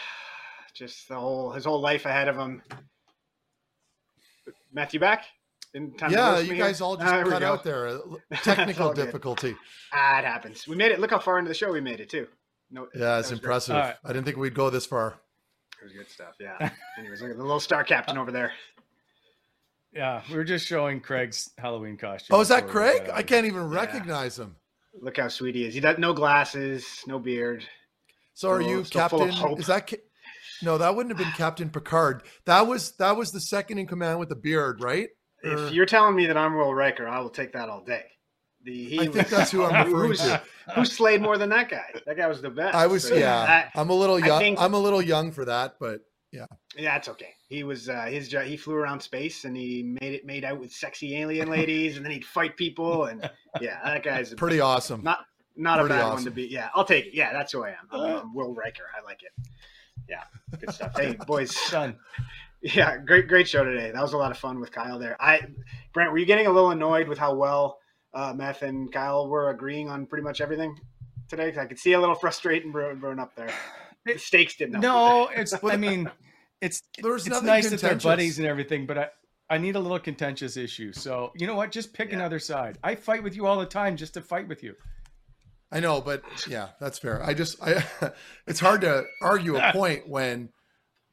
Just the whole his whole life ahead of him. Matthew back? In time yeah, you me here? guys all just Ah, cut out there. Technical difficulty. Ah, it happens. We made it. Look how far into the show we made it too. No, Yeah, it's impressive. All right. I didn't think we'd go this far. It was good stuff. Yeah. Anyways, look at the little star captain over there. Yeah, we were just showing Craig's Halloween costume. Oh, is that Craig? got I can't even recognize him. Look how sweet he is. He does no glasses, no beard. So are Still- you still full of Captain? Is that? No, that wouldn't have been Captain Picard. That was that was the second in command with the beard, right? Or- If you're telling me that I'm Will Riker, I will take that all day. The, he I think that's who I'm referring to. Who slayed more than that guy? That guy was the best. I was So, yeah. I- I'm a little young. think- I'm a little young for that, but yeah, Yeah, it's okay. He was uh, his jo- he flew around space and he made it made out with sexy alien ladies and then he'd fight people and yeah, that guy's a, pretty awesome. not not a pretty bad one to be. Yeah, I'll take it. Yeah, that's who I am. I'm, I'm Will Riker. I like it. Yeah, good stuff. Hey, boys. Done. Yeah, great, great show today. That was a lot of fun with Kyle there. I, Brent, were you getting a little annoyed with how well uh, Meth and Kyle were agreeing on pretty much everything today? Because I could see a little frustrating brewing, brewing up there. The stakes didn't. No, it's. I mean, it's. There's was it's nothing nice that they're buddies and everything, but I. I need a little contentious issue. So you know what? Just pick Yeah. another side. I fight with you all the time just to fight with you. I know, but yeah, that's fair. I just I it's hard to argue a point when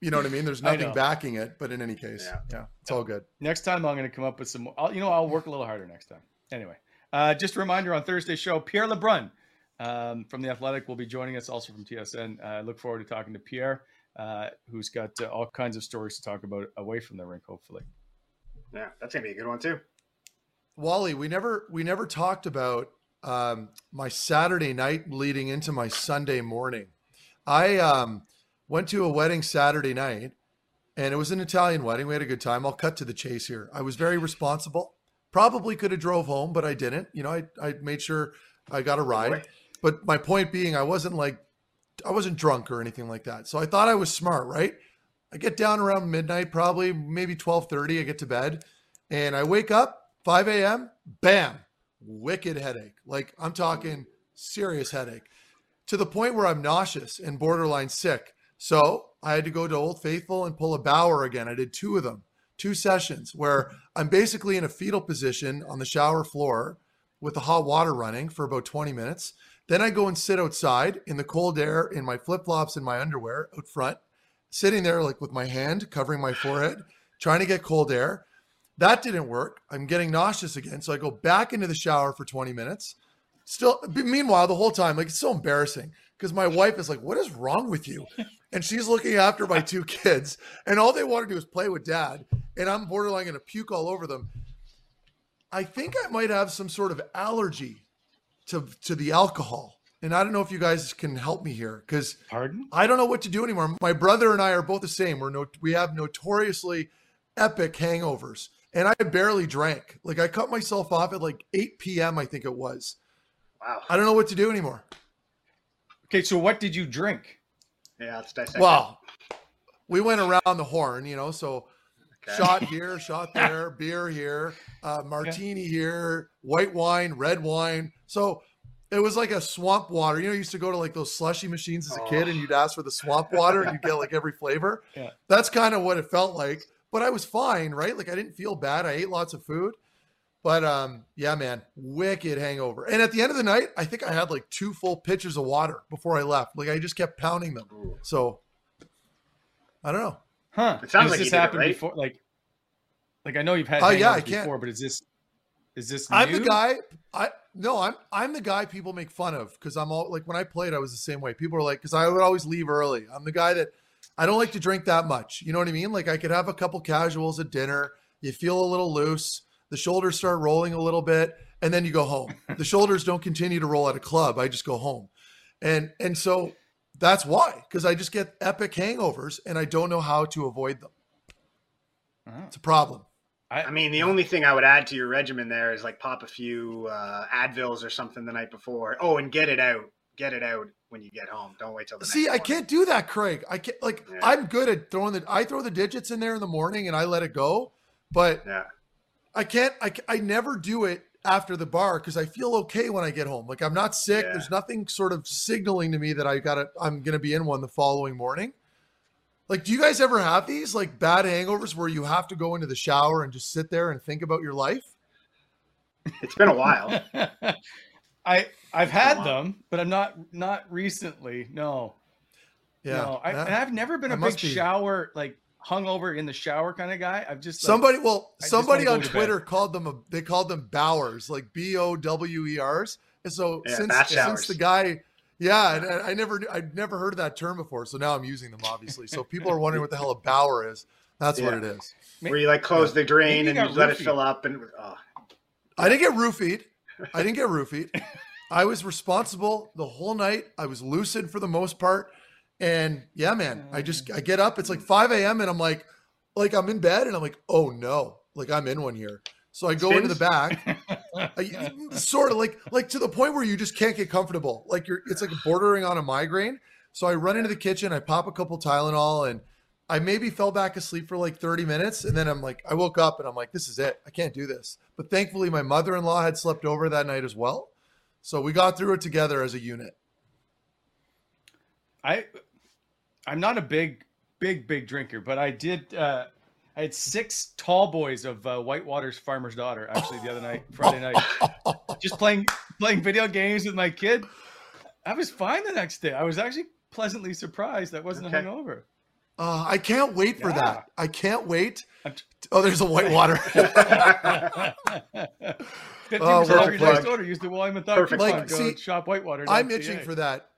you know what I mean. There's nothing backing it, but in any case, Yeah. yeah, it's all good. Next time I'm going to come up with some. I'll, you know, I'll work a little harder next time. Anyway, uh, just a reminder on Thursday's show, Pierre LeBrun um, from the Athletic will be joining us, also from TSN. I uh, look forward to talking to Pierre, uh, who's got uh, all kinds of stories to talk about away from the rink, hopefully. yeah, that's gonna be a good one too. Wally, we never we never talked about um, my Saturday night leading into my Sunday morning. I um, went to a wedding Saturday night, and it was an Italian wedding. We had a good time. I'll cut to the chase here. I was very responsible. Probably could have drove home, but I didn't. You know, I I made sure I got a ride. But my point being, I wasn't like I wasn't drunk or anything like that. So I thought I was smart, right? I get down around midnight, probably maybe twelve thirty. I get to bed, and I wake up 5 a.m. Bam, wicked headache. Like I'm talking serious headache to the point where I'm nauseous and borderline sick. So I had to go to Old Faithful and pull a Bower again. I did two of them, two sessions where I'm basically in a fetal position on the shower floor with the hot water running for about 20 minutes. Then I go and sit outside in the cold air in my flip flops and my underwear out front, sitting there like with my hand covering my forehead, trying to get cold air. That didn't work. I'm getting nauseous again. So I go back into the shower for 20 minutes. Still, meanwhile, the whole time, like it's so embarrassing because my wife is like, What is wrong with you? And she's looking after my two kids, and all they want to do is play with dad. And I'm borderline going to puke all over them. I think I might have some sort of allergy to to the alcohol. And I don't know if you guys can help me here because Pardon? I don't know what to do anymore. My brother and I are both the same. We're no, we have notoriously epic hangovers, and I barely drank. Like I cut myself off at like 8 p.m. I think it was. Wow. I don't know what to do anymore. Okay, so what did you drink? Yeah, let's dissect. Well, we went around the horn, you know, so Okay. shot here, shot there, beer here, uh, martini here, white wine, red wine. So it was like a swamp water. You know, you used to go to like those slushy machines as a kid and you'd ask for the swamp water and you'd get like every flavor. Yeah. That's kind of what it felt like. But I was fine, right? Like I didn't feel bad. I ate lots of food. But um, yeah, man, wicked hangover. And at the end of the night, I think I had like two full pitchers of water before I left. Like I just kept pounding them. So I don't know. Huh? It sounds Does like this happened it right. before? Like, like I know you've had Oh, yeah, I hangovers can't- before, but is this is this? I'm the guy. I no, I'm I'm the guy people make fun of because I'm all like when I played, I was the same way. People are like, because I would always leave early. I'm the guy that I don't like to drink that much. You know what I mean? Like I could have a couple casuals at dinner. You feel a little loose. The shoulders start rolling a little bit, and then you go home. the shoulders don't continue to roll at a club. I just go home, and and so that's why because I just get epic hangovers and I don't know how to avoid them. Oh. It's a problem. I mean, the only thing I would add to your regimen there is like pop a few uh, Advils or something the night before. Oh, and get it out. Get it out when you get home. Don't wait till the See, next I can't do that, Craig. I can't like Yeah. I'm good at throwing the I throw the digits in there in the morning and I let it go, but Yeah. I can't I, I never do it after the bar because I feel okay when I get home. Like I'm not sick. Yeah. There's nothing sort of signaling to me that I got to I'm going to be in one the following morning. Like do you guys ever have these like bad hangovers where you have to go into the shower and just sit there and think about your life? It's been a while. I I've had them, but I'm not not recently. No, Yeah. no. I, that- and I've never been a big be- shower like hungover in the shower kind of guy. I've just like, Somebody, well, I somebody on Twitter bed. called them a, they called them Bowers, like B O W E R's. And so Yeah, since since the guy, yeah, and I, I never I'd never heard of that term before, so now I'm using them obviously. So people are wondering what the hell a Bower is. That's what it is. Where you like close the drain and you you got let it fill up and oh, I didn't get roofied. I didn't get roofied. I was responsible the whole night. I was lucid for the most part. And yeah, man, I just I get up. It's like 5 a.m. and I'm like, like I'm in bed and I'm like, oh no, like I'm in one here. So I go into the back, I, sort of like like to the point where you just can't get comfortable. Like you're it's like bordering on a migraine. So I run into the kitchen, I pop a couple Tylenol, and I maybe fell back asleep for like 30 minutes. And then I'm like, I woke up and I'm like, this is it. I can't do this. But thankfully, my mother in law had slept over that night as well. So we got through it together as a unit. I I'm not a big big big drinker, but I did. Uh, I had six tall boys of uh, Whitewater's Farmer's Daughter actually the other night, Friday night, just playing playing video games with my kid. I was fine the next day. I was actually pleasantly surprised I wasn't Okay. hungover. Uh, I can't wait for Yeah. that. I can't wait. T- Oh, there's a Whitewater. Fifteen Oh, percent off perfect your next order. Use the Wally and Methot Perfect coupon code See, shop Whitewater. I'm itching for that.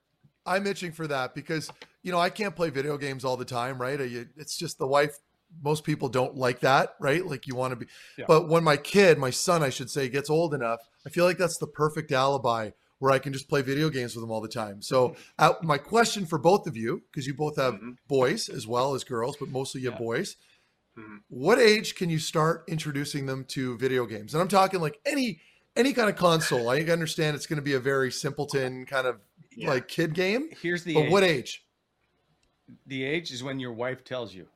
I'm itching for that because you know I can't play video games all the time, right? It's just the wife. Most people don't like that, right? Like you want to be. Yeah. But when my kid, my son, I should say, gets old enough, I feel like that's the perfect alibi where I can just play video games with him all the time. So uh, my question for both of you, because you both have Mhm. boys as well as girls, but mostly you have boys. Mhm. What age can you start introducing them to video games? And I'm talking like any any kind of console. I understand it's going to be a very simpleton kind of Yeah. like kid game. Here's the But age. what age? The age is when your wife tells you.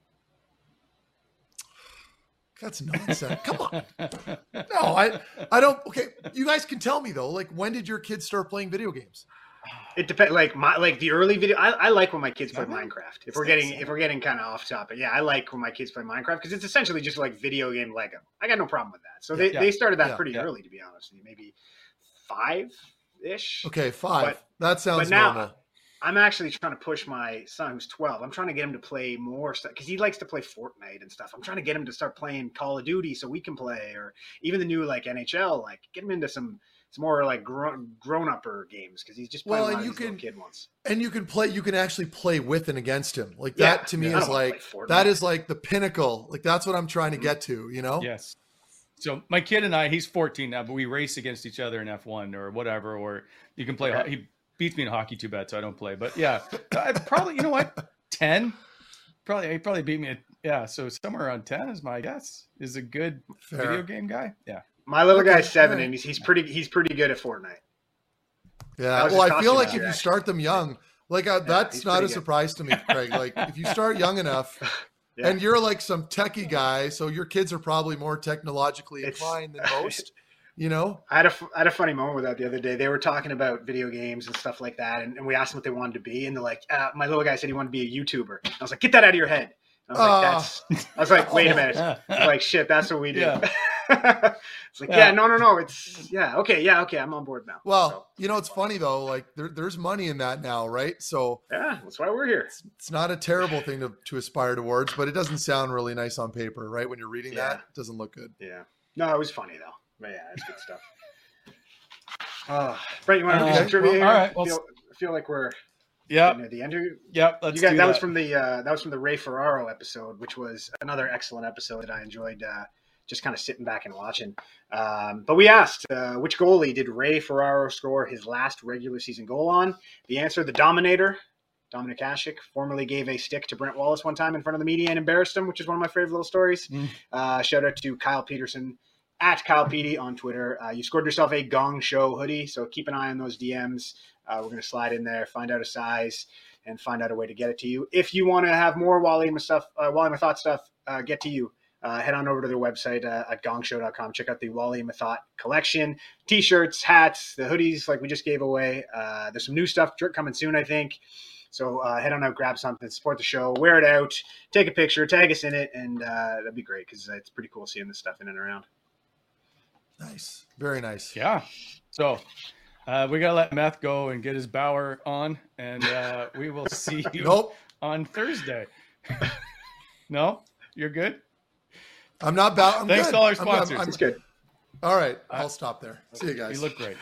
That's nonsense. Come on. No, I I don't okay. You guys can tell me though, like when did your kids start playing video games? It depends. Like my like the early video. I, I like when my kids play Minecraft. If we're getting if we're getting kind of off topic, yeah, I like when my kids play Minecraft because it's essentially just like video game Lego. I got no problem with that. So they, Yeah. they started that Yeah. pretty Yeah. early, to be honest with you. Maybe five ish. Okay, five. But- that sounds but now- normal. I'm actually trying to push my son who's 12. I'm trying to get him to play more stuff because he likes to play Fortnite and stuff. I'm trying to get him to start playing Call of Duty so we can play, or even the new like NHL. Like get him into some some more like grown grown upper games because he's just playing Well, a and you of these little can- kid ones. And you can play you can actually play with and against him. Like Yeah. that to me Yeah, is like that is like the pinnacle. Like that's what I'm trying to Mhm. get to, you know? Yes. So my kid and I, he's 14 now, but we race against each other in F1 or whatever. Or you can play. Okay. He beats me in hockey too bad, so I don't play. But yeah, I probably you know what, 10. Probably he probably beat me. At, yeah, so somewhere around 10 is my guess. Is a good Fair. video game guy. Yeah. My little Okay, guy's seven, alright. and he's, he's pretty he's pretty good at Fortnite. Yeah. That Well, I feel like if you actually. start them young, like uh, that's not a good. surprise to me, Craig. Like if you start young enough, Yeah. and you're like some techie guy, so your kids are probably more technologically It's- inclined than most. You know, I had a f- I had a funny moment with that the other day. They were talking about video games and stuff like that, and, and we asked them what they wanted to be, and they're like, uh, "My little guy said he wanted to be a YouTuber." I was like, "Get that out of your head." I was like. "That's." I was like, "Wait a minute." I like, "Shit, that's what we do." Yeah. it's like, Yeah. yeah. no, no, no. It's yeah, okay, yeah, okay. I'm on board now. well, you know, it's funny though. Like there, there's money in that now, right? So So, yeah, that's why we're here. it's not a terrible thing to, to aspire towards, but it doesn't sound really nice on paper, right? When you're reading Yeah. that, it doesn't look good. Yeah. No, it was funny though. But yeah, it's good stuff. Uh, Brent, you want to do Okay, some trivia well, here? all right, I feel, I feel like we're Yep. near the end here. Yep. Let's you guys, do that, that. was from the uh, that was from the Ray Ferraro episode, which was another excellent episode that I enjoyed. Uh, just kind of sitting back and watching. Um, but we asked uh, which goalie did Ray Ferraro score his last regular season goal on? The answer: the Dominator. Dominik Hasek formerly gave a stick to Brent Wallace one time in front of the media and embarrassed him, which is one of my favorite little stories. Mm. Uh, shout out to Kyle Peterson at Kyle Petey on Twitter. Uh, you scored yourself a Gong Show hoodie, so keep an eye on those DMs. Uh, we're going to slide in there, find out a size, and find out a way to get it to you. If you want to have more Wally and my stuff, uh, Wally and Methot stuff, uh, get to you. Uh, head on over to their website uh, at gongshow.com. Check out the Wally and Methot collection t-shirts, hats, the hoodies like we just gave away. Uh, there's some new stuff coming soon, I think. So uh, head on out, grab something, support the show, wear it out, take a picture, tag us in it, and uh, that'd be great because it's pretty cool seeing this stuff in and around. Nice, very nice. Yeah. So uh, we gotta let Meth go and get his Bower on, and uh, we will see you Nope, on Thursday. no, you're good. I'm not about. I'm Thanks good. to all our I'm- I'm- sponsors. I'm- good. all right, I'll stop there. See you guys. You look great.